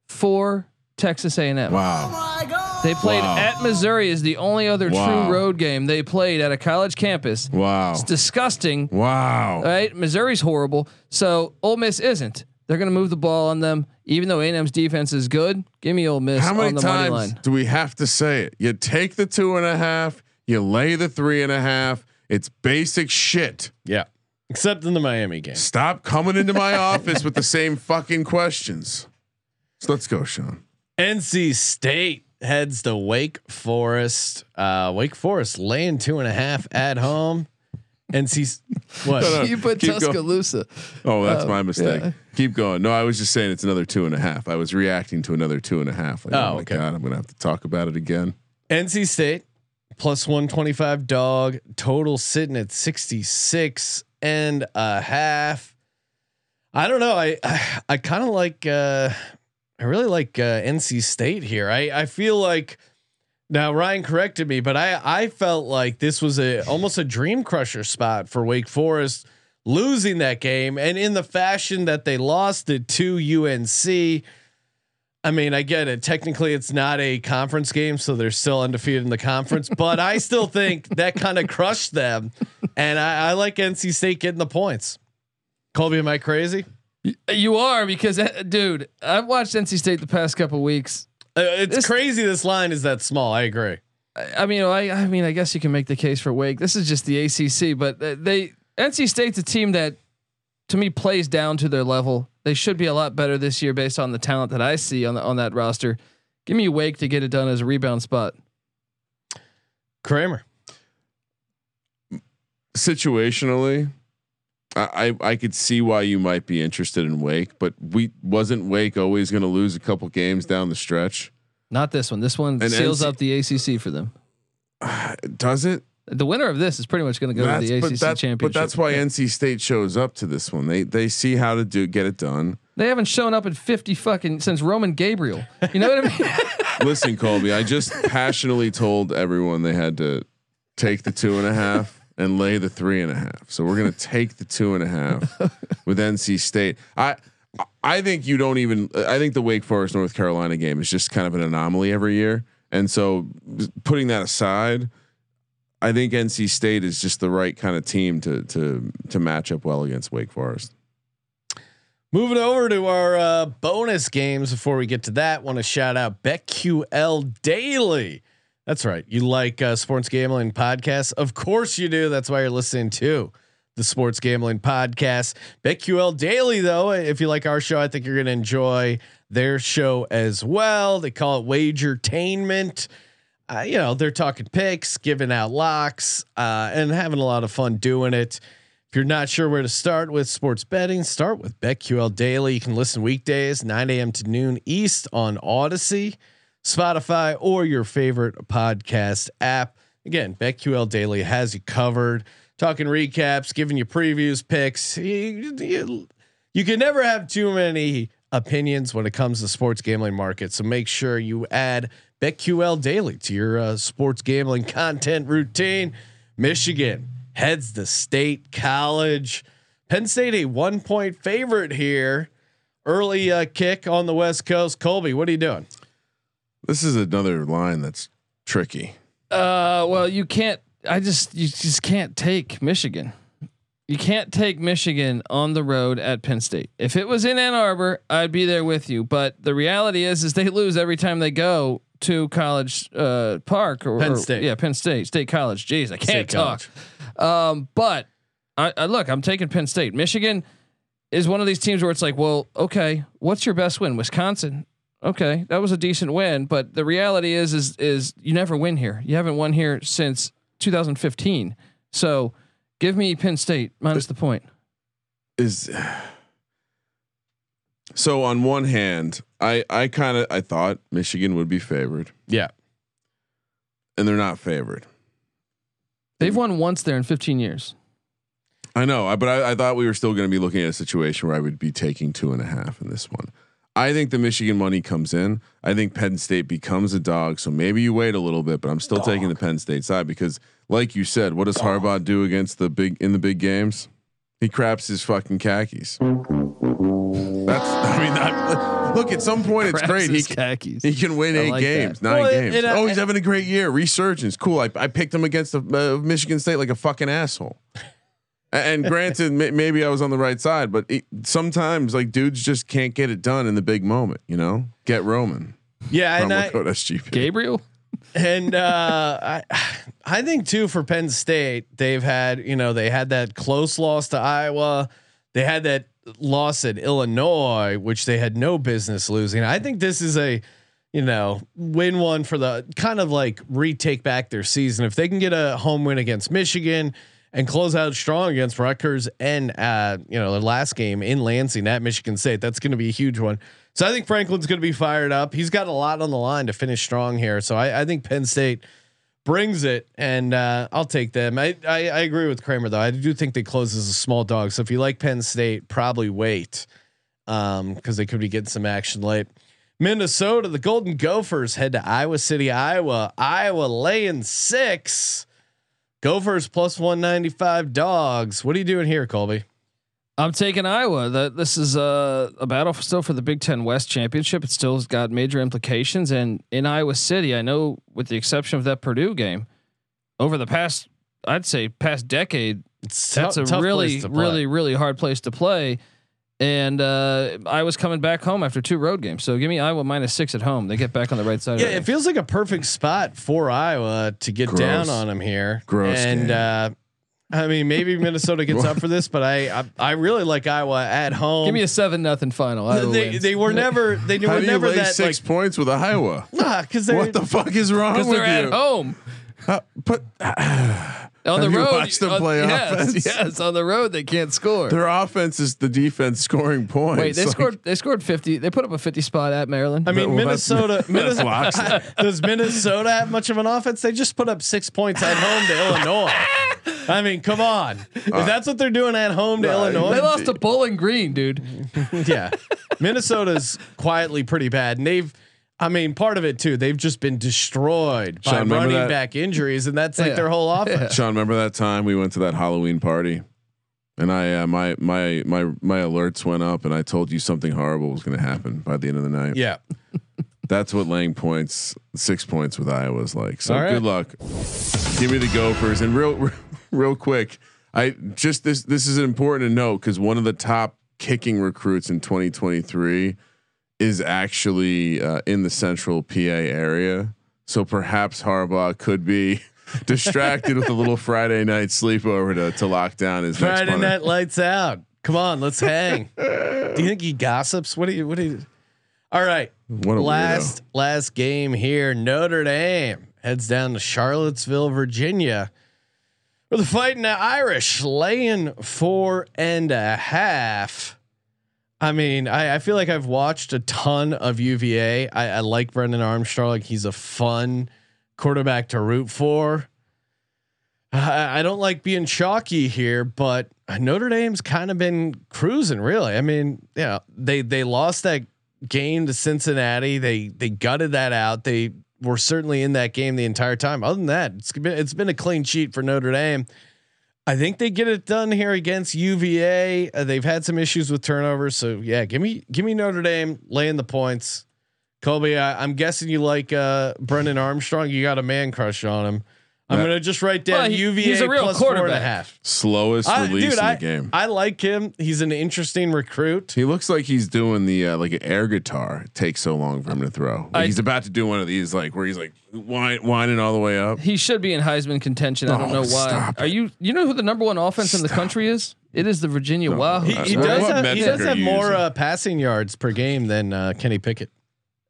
for Texas A&M. Wow. Oh they played Wow. at Missouri is the only other Wow. true road game they played at a college campus. Wow. It's disgusting. Wow. Right? Missouri's horrible. So Ole Miss isn't. They're going to move the ball on them, even though A&M's defense is good. Give me Ole Miss How many on the money times line. do we have to say it? You take the two and a half, you lay the three and a half. It's basic shit. Yeah, except in the Miami game. Stop coming into my (laughs) office with the same fucking questions. So let's go, Sean. NC State heads to Wake Forest. Uh, Wake Forest laying two and a half at home. NC what? No, no. You put Keep going. Tuscaloosa. Oh, that's Uh, my mistake. yeah. Keep going. No, I was just saying it's another two and a half. I was reacting to another two and a half. Like, oh, Oh, my okay. god, I'm gonna have to talk about it again. NC State plus 125 dog total sitting at 66 and a half. I don't know. I I, I kind of like uh I really like uh, NC State here. I I feel like now Ryan corrected me, but I I felt like this was a almost a dream crusher spot for Wake Forest losing that game and in the fashion that they lost it to UNC. I mean, I get it. Technically, it's not a conference game, so they're still undefeated in the conference. (laughs) but I still think that kind of crushed them, and I, I like NC State getting the points. Colby, am I crazy? You are because, uh, dude, I've watched NC State the past couple weeks. Uh, it's This- crazy. This line is that small. I agree. I, I mean, I, I mean, I guess you can make the case for Wake. This is just the ACC, but they NC State's a team that, to me, plays down to their level. They should be a lot better this year based on the talent that I see on the, on that roster. Give me Wake to get it done as a rebound spot. Kramer. Situationally, I, I could see why you might be interested in Wake, but we wasn't Wake always going to lose a couple games down the stretch. Not this one. This one And seals NC up the ACC for them. (sighs) Does it? The winner of this is pretty much going to go to the ACC that's, championship. but that's why NC State shows up to this one. They they see how to do get it done. They haven't shown up in 50 fucking since Roman Gabriel. You know what I mean? (laughs) Listen, Colby, I just passionately told everyone they had to take the two and a half and lay the three and a half. So we're gonna take the two and a half (laughs) with NC State. I I think you don't even. I think the Wake Forest North Carolina game is just kind of an anomaly every year. And so, putting that aside, I think NC State is just the right kind of team to to to match up well against Wake Forest. Moving over to our uh, bonus games. Before we get to that, want to shout out BetQL Daily. That's right. You like uh, sports gambling podcasts? Of course you do. That's why you're listening to the Sports Gambling Podcast. BetQL Daily, though, if you like our show, I think you're going to enjoy their show as well. They call it Wagertainment. Uh, you know, they're talking picks, giving out locks, uh, and having a lot of fun doing it. If you're not sure where to start with sports betting, start with BetQL Daily. You can listen weekdays, 9 a.m. to noon East on Odyssey, Spotify, or your favorite podcast app. Again, BetQL Daily has you covered. Talking recaps, giving you previews, picks. You, can never have too many opinions when it comes to sports gambling market. So make sure you add BetQL Daily to your uh, sports gambling content routine. Michigan heads the State College. Penn State a one point favorite here. Early uh, kick on the West Coast. Colby, what are you doing? This is another line that's tricky. Uh, well, you can't. I just you just can't take Michigan. You can't take Michigan on the road at Penn State. If it was in Ann Arbor, I'd be there with you. But the reality is, is they lose every time they go to College uh, Park or Penn or- State. yeah, Penn State, State College. Jeez, I can't State talk. Um, but I, I look, I'm taking Penn State. Michigan is one of these teams where it's like, well, okay, what's your best win? Wisconsin. Okay, that was a decent win, but the reality is, is, is you never win here. You haven't won here since 2015. So, give me Penn State minus the point. Is so on one hand, I I kind of I thought Michigan would be favored, Yeah. and they're not favored. They've won once there in 15 years. I know, I- but I, I thought we were still going to be looking at a situation where I would be taking two and a half in this one. I think the Michigan money comes in. I think Penn State becomes a dog. So maybe you wait a little bit, but I'm still taking the Penn State side because, like you said, what does Harbaugh do against the big in the big games? He craps his fucking khakis. That's. (laughs) I mean, I, look. At some point, it's great. He can, khakis. he can win I eight like games, that. nine Well, games. it, uh, oh, he's having a great year. Resurgence, cool. I, I picked him against the, uh, Michigan State like a fucking asshole. A- and granted, may, maybe I was on the right side, but it, sometimes like dudes just can't get it done in the big moment. You know, get Roman. Yeah, and I, code SGP. Gabriel? and uh, I, I think too for Penn State, they've had you know they had that close loss to Iowa, they had that loss at Illinois, which they had no business losing. I think this is a you know win one for the kind of like retake back their season if they can get a home win against Michigan. And close out strong against Rutgers and uh, you know the last game in Lansing at Michigan State. That's going to be a huge one. So I think Franklin's going to be fired up. He's got a lot on the line to finish strong here. So I, I think Penn State brings it, and uh, I'll take them. I, I I agree with Kramer though. I do think they close as a small dog. So if you like Penn State, probably wait um, because they could be getting some action late. Minnesota, the Golden Gophers head to Iowa City, Iowa. Iowa laying six. Gophers plus 195 dogs. What are you doing here, Colby? I'm taking Iowa. That this is a, a battle for, still for the Big Ten West championship. It still's got major implications, and in Iowa City, I know, with the exception of that Purdue game, over the past, I'd say, past decade, It's that's tou- a really, place to play. really, really hard place to play. And uh, I was coming back home after two road games, so give me Iowa minus six at home. They get back on the right side. Yeah, of it it. feels like a perfect spot for Iowa to get Gross. down on them here. Gross And uh, I mean, maybe Minnesota gets up for this, but I, I I really like Iowa at home. give me a seven nothing final. Iowa they, wins. they were never they How were do you never lay that six like points with Iowa? nah because What the fuck is wrong with because they're you? at home. Uh, but (sighs) On the road, watched them on- play yes, offense? (laughs) Yes, on the road they can't score. their offense is the defense scoring points. Wait, they Like, scored. They scored fifty. They put up a fifty spot at Maryland. I mean Well, Minnesota (laughs) Minnesota (laughs) does Minnesota have much of an offense? They just put up six points at home to Illinois. I mean, come on. If that's what they're doing at home to Illinois, they lost to Bowling Green, dude. yeah. Minnesota's quietly pretty bad. And they've, I mean, part of it too, they've just been destroyed by Sean, remember running that? back injuries. And that's like Yeah. their whole offense. Sean, remember that time we went to that Halloween party, and I uh, my my my my alerts went up, and I told you something horrible was going to happen by the end of the night. Yeah. (laughs) That's what laying points, six points with Iowa is like. So All right. good luck. Give me the Gophers, and real (laughs) real quick, I just this this is important to note because one of the top kicking recruits in 2023 is actually uh, in the central PA area. So perhaps Harbaugh could be (laughs) distracted with a little Friday night sleepover to, to lock down his Friday night lights out. Come on, let's hang. (laughs) do you think he gossips? What do you, what do you, all right. Last, last game here. Notre Dame heads down to Charlottesville, Virginia. For the fighting Irish laying four and a half. I mean, I, I feel like I've watched a ton of UVA. I, I like Brennan Armstrong. Like he's a fun quarterback to root for. I, I don't like being chalky here, but Notre Dame's kind of been cruising. Really, I mean, yeah, they they lost that game to Cincinnati. They they gutted that out. They were certainly in that game the entire time. Other than that, it's been it's been a clean sheet for Notre Dame. I think they get it done here against UVA. Uh, they've had some issues with turnovers, so yeah, give me give me Notre Dame laying the points. Colby, I, I'm guessing you like uh, Brennan Armstrong. You got a man crush on him. I'm Yeah. gonna just write down Well, he- UVA he's a real plus four and a quarterback. half. Slowest I, release dude, in the I, game. I like him. He's an interesting recruit. he looks like he's doing the uh, like an air guitar. It takes so long for him to throw. Like I- he's about to do one of these, like where he's like whine, whining all the way up. He should be in Heisman contention. I don't Oh, know why. Are you? You know who the number one offense in the country is? It is the Virginia Wahoo. He, he does have, he does have more uh, passing yards per game than uh, Kenny Pickett.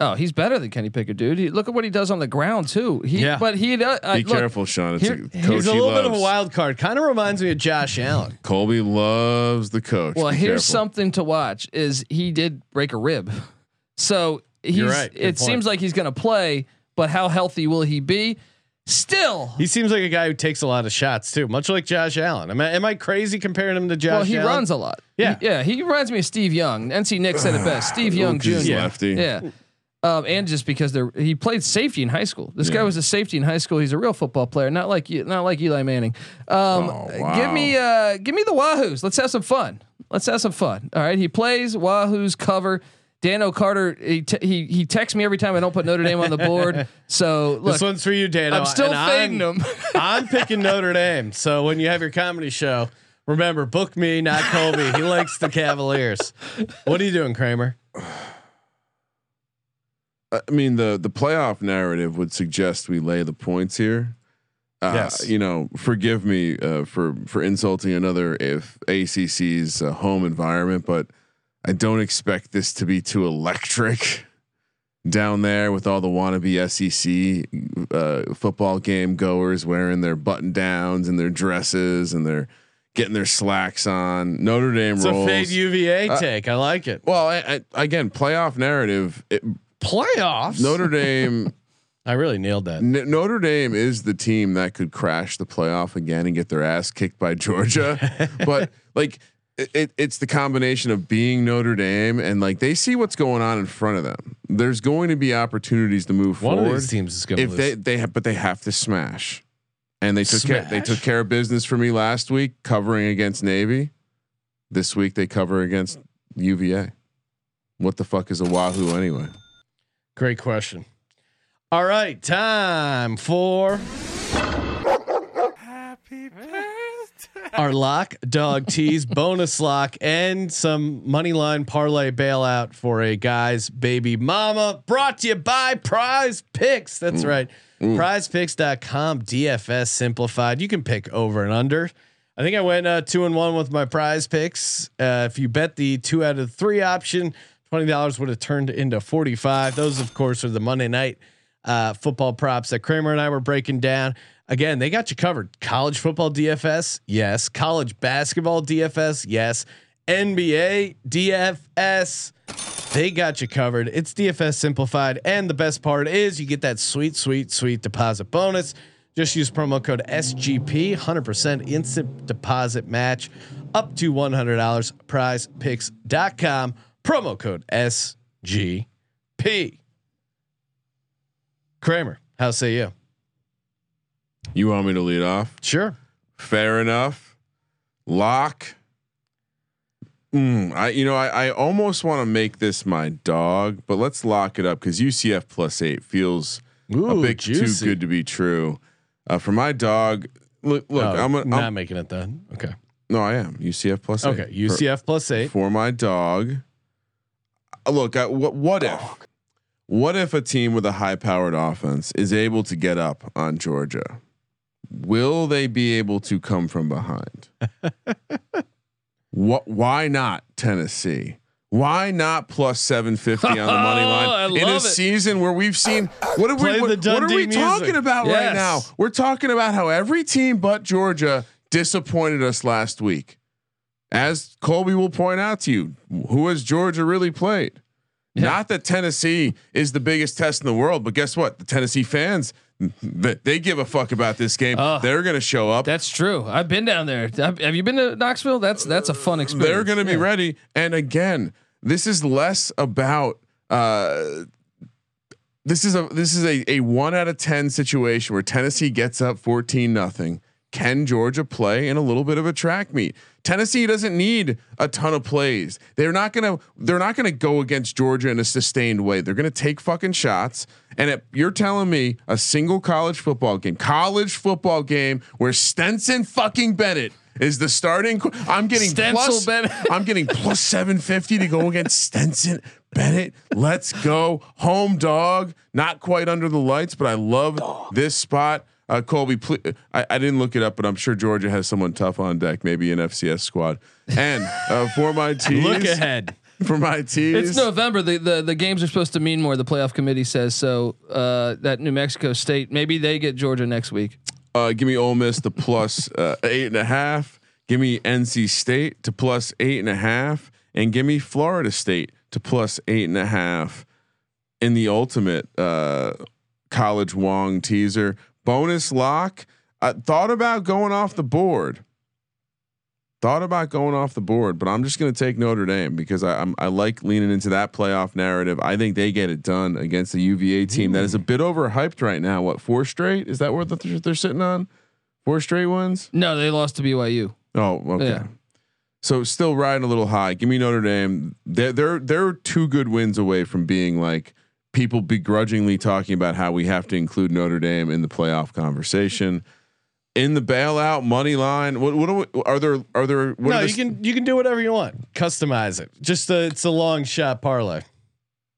Oh, he's better than Kenny Pickett, dude. He, look at what he does on the ground too. He, Yeah. but he does. Uh, Be look, careful, Sean. It's here- a he's a he little bit of a wild card. Kind of reminds me of Josh Allen. Colby loves the coach. Well, Be here's careful. something to watch: is he did break a rib, (laughs) so he's. Right. It point. seems like he's going to play, but how healthy will he be? Still, He seems like a guy who takes a lot of shots too, much like Josh Allen. Am I, am I crazy comparing him to Josh? well, he Allen? runs a lot. Yeah. He- yeah. He reminds me of Steve Young. NC Nick said it best. Steve Young Jr. lefty. Yeah. Um, and just because they're he played safety in high school. This guy was a safety in high school. He's a real football player, not like not like Eli Manning. Um, Oh, wow. Give me uh, give me the Wahoos. Let's have some fun. Let's have some fun. All right. He plays Wahoos cover. Dan O'Carter he t- he he texts me every time I don't put Notre Dame on the board. So look, This one's for you, Dano. I'm still and fading I'm, him. I'm picking Notre Dame. So when you have your comedy show, remember book me, not Colby. He likes the Cavaliers. What are you doing, Kramer? I mean, the the playoff narrative would suggest we lay the points here. Uh, Yes. You know, forgive me uh, for for insulting another if ACC's uh, home environment, but I don't expect this to be too electric (laughs) down there with all the wannabe SEC uh, football game goers wearing their button downs and their dresses and they're getting their slacks on. Notre Dame It's a rolls. fade UVA Uh, take. I like it. well, I, I, again, playoff narrative. It, Playoffs. Notre Dame. (laughs) I really nailed that. N- Notre Dame is the team that could crash the playoff again and get their ass kicked by Georgia. (laughs) but like it- it, it's the combination of being Notre Dame and like they see what's going on in front of them. There's going to be opportunities to move One forward. of these teams is going to if lose. they they have, but they have to smash. And they took care, they took care of business for me last week, covering against Navy. This week they cover against UVA. What the fuck is a Wahoo anyway? Great question. All right, time for our lock dog tease (laughs) bonus lock and some money line parlay bailout for a guy's baby mama brought to you by prize picks. That's right. Prizepicks.com dfs simplified. You can pick over and under. I think i went uh, two and one with my prize picks. Uh, if you bet the two out of three option $20 would have turned into 45 those of course are the monday night uh, football props that kramer and i were breaking down Again, they got you covered. College football DFS, yes. College basketball DFS, yes. NBA DFS, they got you covered. It's DFS simplified, and the best part is you get that sweet, sweet, sweet deposit bonus. Just use promo code SGP, 100% instant deposit match up to $100. PrizePicks.com, promo code SGP. Kramer, how say you? You want me to lead off? Sure. Fair enough. Lock. Mm, I you know I, I almost want to make this my dog, but let's lock it up because UCF plus eight feels Ooh, a bit juicy. too good to be true. Uh, for my dog, look look, Oh, I'm, gonna, not making it then. Okay. no, I am UCF plus Okay. eight. For- UCF plus eight. for my dog. Uh, Look, I, what what if what if a team with a high powered offense is able to get up on Georgia? Will they be able to come from behind? (laughs) what? Why not Tennessee? Why not plus seven fifty on the money (laughs) line I in a it. season where we've seen what are Play we what, what are we music. talking about right now? We're talking about how every team but Georgia disappointed us last week. As Colby will point out to you, who has Georgia really played? Not that Tennessee is the biggest test in the world, but guess what? The Tennessee fans, that they give a fuck about this game. Oh. They're going to show up. That's true. I've been down there. Have you been to Knoxville? That's that's a fun experience. They're going to be ready. And again, this is less about. Uh, this is a this is a, a one out of ten situation where Tennessee gets up fourteen nothing. Can Georgia play in a little bit of a track meet? Tennessee doesn't need a ton of plays. They're not gonna they're not gonna go against Georgia in a sustained way. They're gonna take fucking shots. And it, you're telling me a single college football game, college football game where Stetson fucking Bennett is the starting. I'm getting Stencil plus. Bennett. (laughs) I'm getting plus seven fifty to go against Stetson Bennett. Let's go home dog. Not quite under the lights, but I love this spot. Uh, Colby, pl- I, I didn't look it up, but I'm sure Georgia has someone tough on deck, maybe an FCS squad. And uh, for my (laughs) tees, Look ahead. for my tees. It's November. The, the the games are supposed to mean more. The playoff committee says so. Uh, that New Mexico State, maybe they get Georgia next week. Uh, give me Ole Miss the plus uh, eight and a half. Give me NC State to plus eight and a half, and give me Florida State to plus eight and a half. In the ultimate uh, college Wong teaser bonus lock, I thought about going off the board. Thought about going off the board, but I'm just going to take Notre Dame because I, I'm I like leaning into that playoff narrative. I think they get it done against the UVA team that is a bit overhyped right now. What four straight? Is that what they're, they're sitting on? Four straight ones? No, they lost to BYU. Oh, okay. Yeah. So still riding a little high. Give me Notre Dame. They're they're they're two good wins away from being like people begrudgingly talking about how we have to include Notre Dame in the playoff conversation. In the bailout money line, what what are, we, are there? Are there? What no, are you can you can do whatever you want. Customize it. Just a, it's a long shot parlay.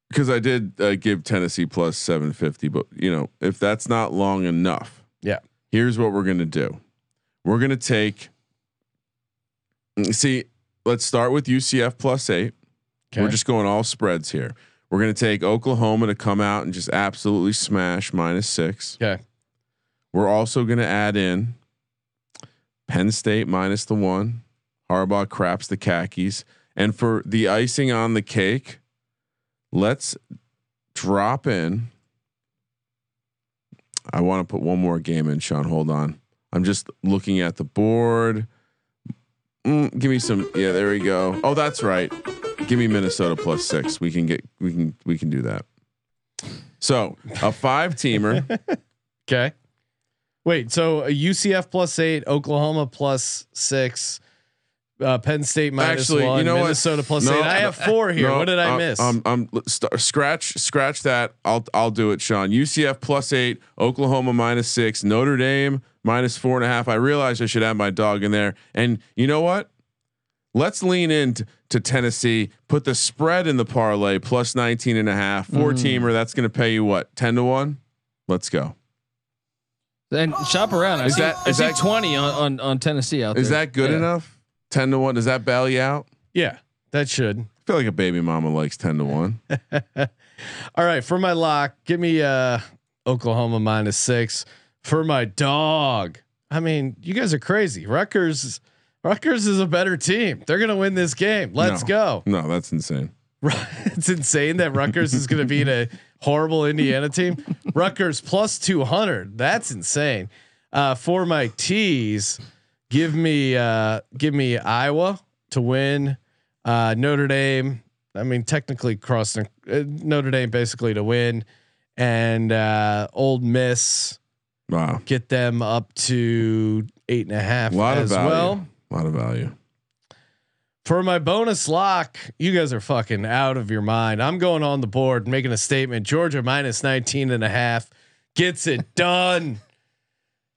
because I did uh, give Tennessee plus 750, but you know, if that's not long enough, Yeah. here's what we're going to do. We're going to take, see, let's start with UCF plus eight. We're just going all spreads here. We're going to take Oklahoma to come out and just absolutely smash minus six. Okay. We're also going to add in Penn State minus the one. Harbaugh craps the khakis. And for the icing on the cake, let's drop in. I want to put one more game in, Sean. Hold on. I'm just looking at the board. Mm, give me some. Yeah, there we go. Oh, that's right. Give me Minnesota plus six. We can get. We can. We can do that. So a five teamer. (laughs) Okay. Wait, so a UCF plus eight, Oklahoma plus six, uh, Penn State minus Actually, one, you know what? Minnesota plus No, eight. I have four here. No, what did I miss? Um, um, let's scratch, scratch that. I'll, I'll do it, Sean. UCF plus eight, Oklahoma minus six, Notre Dame minus four and a half. I realized I should have my dog in there. And you know what? Let's lean into to Tennessee. Put the spread in the parlay plus 19 and a half. Four Mm. teamer. That's going to pay you what? 10 to one. Let's go. And shop around. I Is see, that- I is see that- twenty on, on on Tennessee out Is there. that good Yeah. enough? 10 to one. Does that bail you out? yeah, that should. I feel like a baby mama likes 10 to one. (laughs) All right, for my lock, give me uh Oklahoma minus six. For my dog, I mean, you guys are crazy. Rutgers, Rutgers is a better team. They're gonna win this game. Let's No. go. No, that's insane. (laughs) it's insane that Rutgers is gonna beat a horrible Indiana team. Rutgers plus two hundred. That's insane. Uh, for my tees, give me uh, give me Iowa to win. Uh, Notre Dame. I mean, technically crossing uh, Notre Dame basically to win, and uh, Ole Miss Wow. get them up to eight and a half A as well. A lot of value. For my bonus lock, you guys are fucking out of your mind. I'm going on the board making a statement. Georgia minus 19 and a half gets it (laughs) done.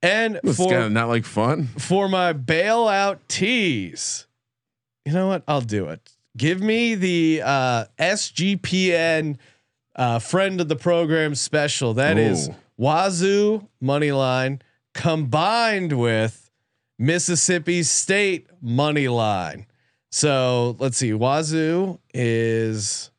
And It's for kind of not like fun. for my bailout tease, you know what? I'll do it. Give me the uh, SGPN uh, friend of the program special. That is Ooh. Wazzu money line combined with Mississippi State money line. So let's see. Wazzu is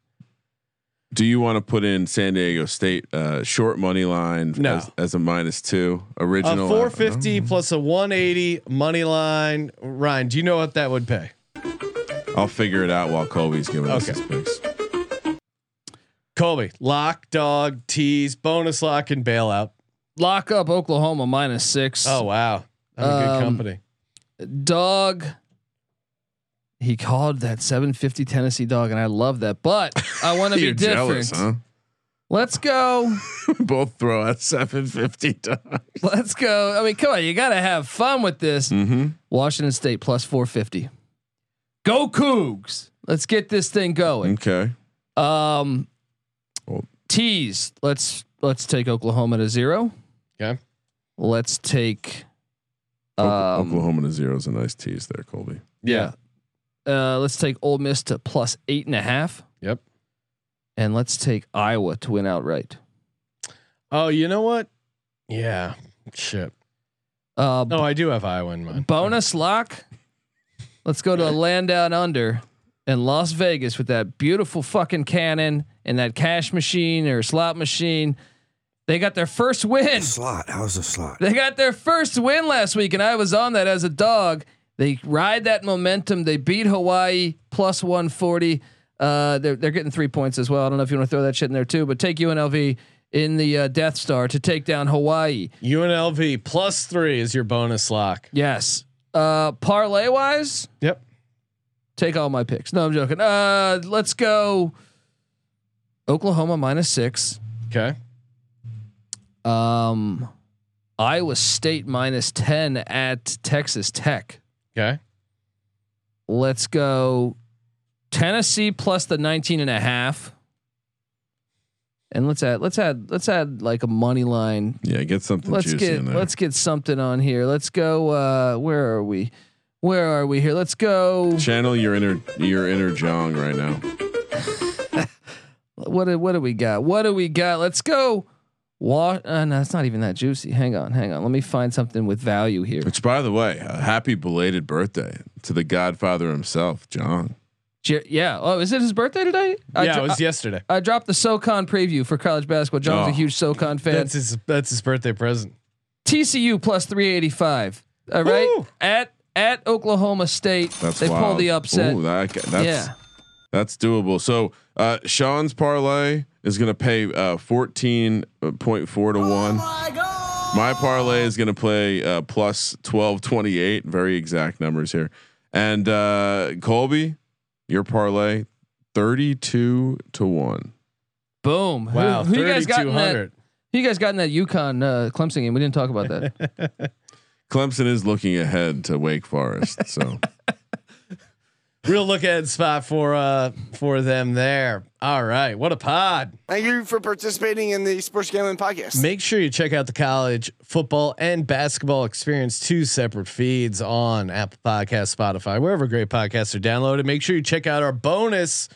Do you want to put in San Diego State uh, short money line No. as, as a minus two a original? 450 plus a 180 money line. Ryan, do you know what that would pay? I'll figure it out while Colby's giving us Okay. his picks. Colby, lock, dog, tease, bonus lock, and bailout. Lock up Oklahoma minus six. Oh wow, I'm a good Um, company. dog. He called that 750 Tennessee dog, and I love that. But I want to (laughs) be different. jealous, huh? Let's go. (laughs) Both throw out 750 times. Let's go. I mean, come on, you got to have fun with this. Mm-hmm. Washington State plus 450. Go Cougs. Let's get this thing going. Okay. Um, Well- tease. Let's let's take Oklahoma to zero. Okay. Let's take. Okla- Um, Oklahoma to zero is a nice tease there, Colby. Yeah. Uh, let's take Ole Miss to plus eight and a half, Yep. and let's take Iowa to win outright. Oh, you know what? Yeah. Shit. Uh, No, I do have Iowa in mind. bonus lock. Let's go to a land down under in Las Vegas with that beautiful fucking cannon and that cash machine or slot machine. They got their first win. Slot. How's a slot? They got their first win last week, and I was on that as a dog. They ride that momentum. They beat Hawaii plus 140. Uh, they're they're getting three points as well. I don't know if you want to throw that shit in there too, but take UNLV in the uh, Death Star to take down Hawaii. UNLV plus three is your bonus lock. Yes. Uh, parlay wise, Yep. take all my picks. No, I'm joking. Uh, let's go. Oklahoma minus six. Okay. Um, Iowa State minus ten at Texas Tech. Okay. Let's go Tennessee plus the 19 and a half. And let's add let's add let's add like a money line. Yeah, get something Let's juicy get in there. let's get something on here. Let's go uh where are we? Where are we here? Let's go Channel your inner your inner Jong right now. (laughs) what do, what do we got? What do we got? Let's go Wa- uh, no, it's not even that juicy. Hang on, hang on. Let me find something with value here. Which, by the way, a happy belated birthday to the Godfather himself, John. Jer- yeah. Oh, is it his birthday today? I yeah, dro- it was yesterday. I, I dropped the SoCon preview for college basketball. John's Oh. a huge SoCon fan. That's his. That's his birthday present. TCU plus 385. All right. Woo. At at Oklahoma State. That's they wild. pulled the upset. Ooh, that, that's yeah. That's doable. So uh, Sean's parlay is going to pay uh, fourteen point four to one. My parlay is going to play uh, plus twelve twenty eight. Very exact numbers here. And uh, Colby, your parlay thirty two to one. Boom. Wow. Who, who you guys got in that? 3200. Who you guys got in that UConn uh, Clemson game? We didn't talk about that. (laughs) Clemson is looking ahead to Wake Forest. So (laughs) Real look ahead spot for uh for them there. All right, what a pod. Thank you for participating in the Sports Gambling Podcast. Make sure you check out the college football and basketball experience, two separate feeds on Apple Podcast, Spotify, wherever great podcasts are downloaded. Make sure you check out our bonus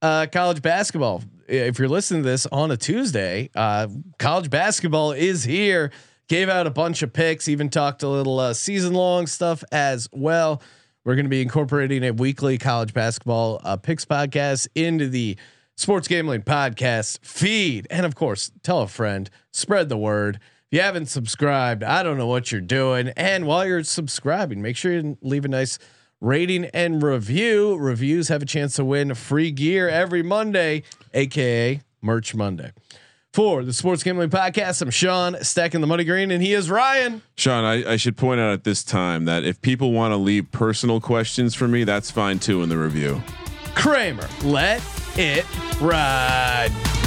uh, college basketball. If you're listening to this on a Tuesday, uh, college basketball is here. Gave out a bunch of picks, even talked a little uh, season long stuff as well. We're going to be incorporating a weekly college basketball uh, picks podcast into the sports gambling podcast feed. And of course, tell a friend, spread the word. If you haven't subscribed, I don't know what you're doing. And while you're subscribing, make sure you leave a nice rating and review. Reviews have a chance to win free gear every Monday, aka Merch Monday. For the Sports Gambling Podcast, I'm Sean stacking the money green, and he is Ryan. Sean, I, I should point out at this time that if people want to leave personal questions for me, that's fine too in the review. Kramer. Let it ride.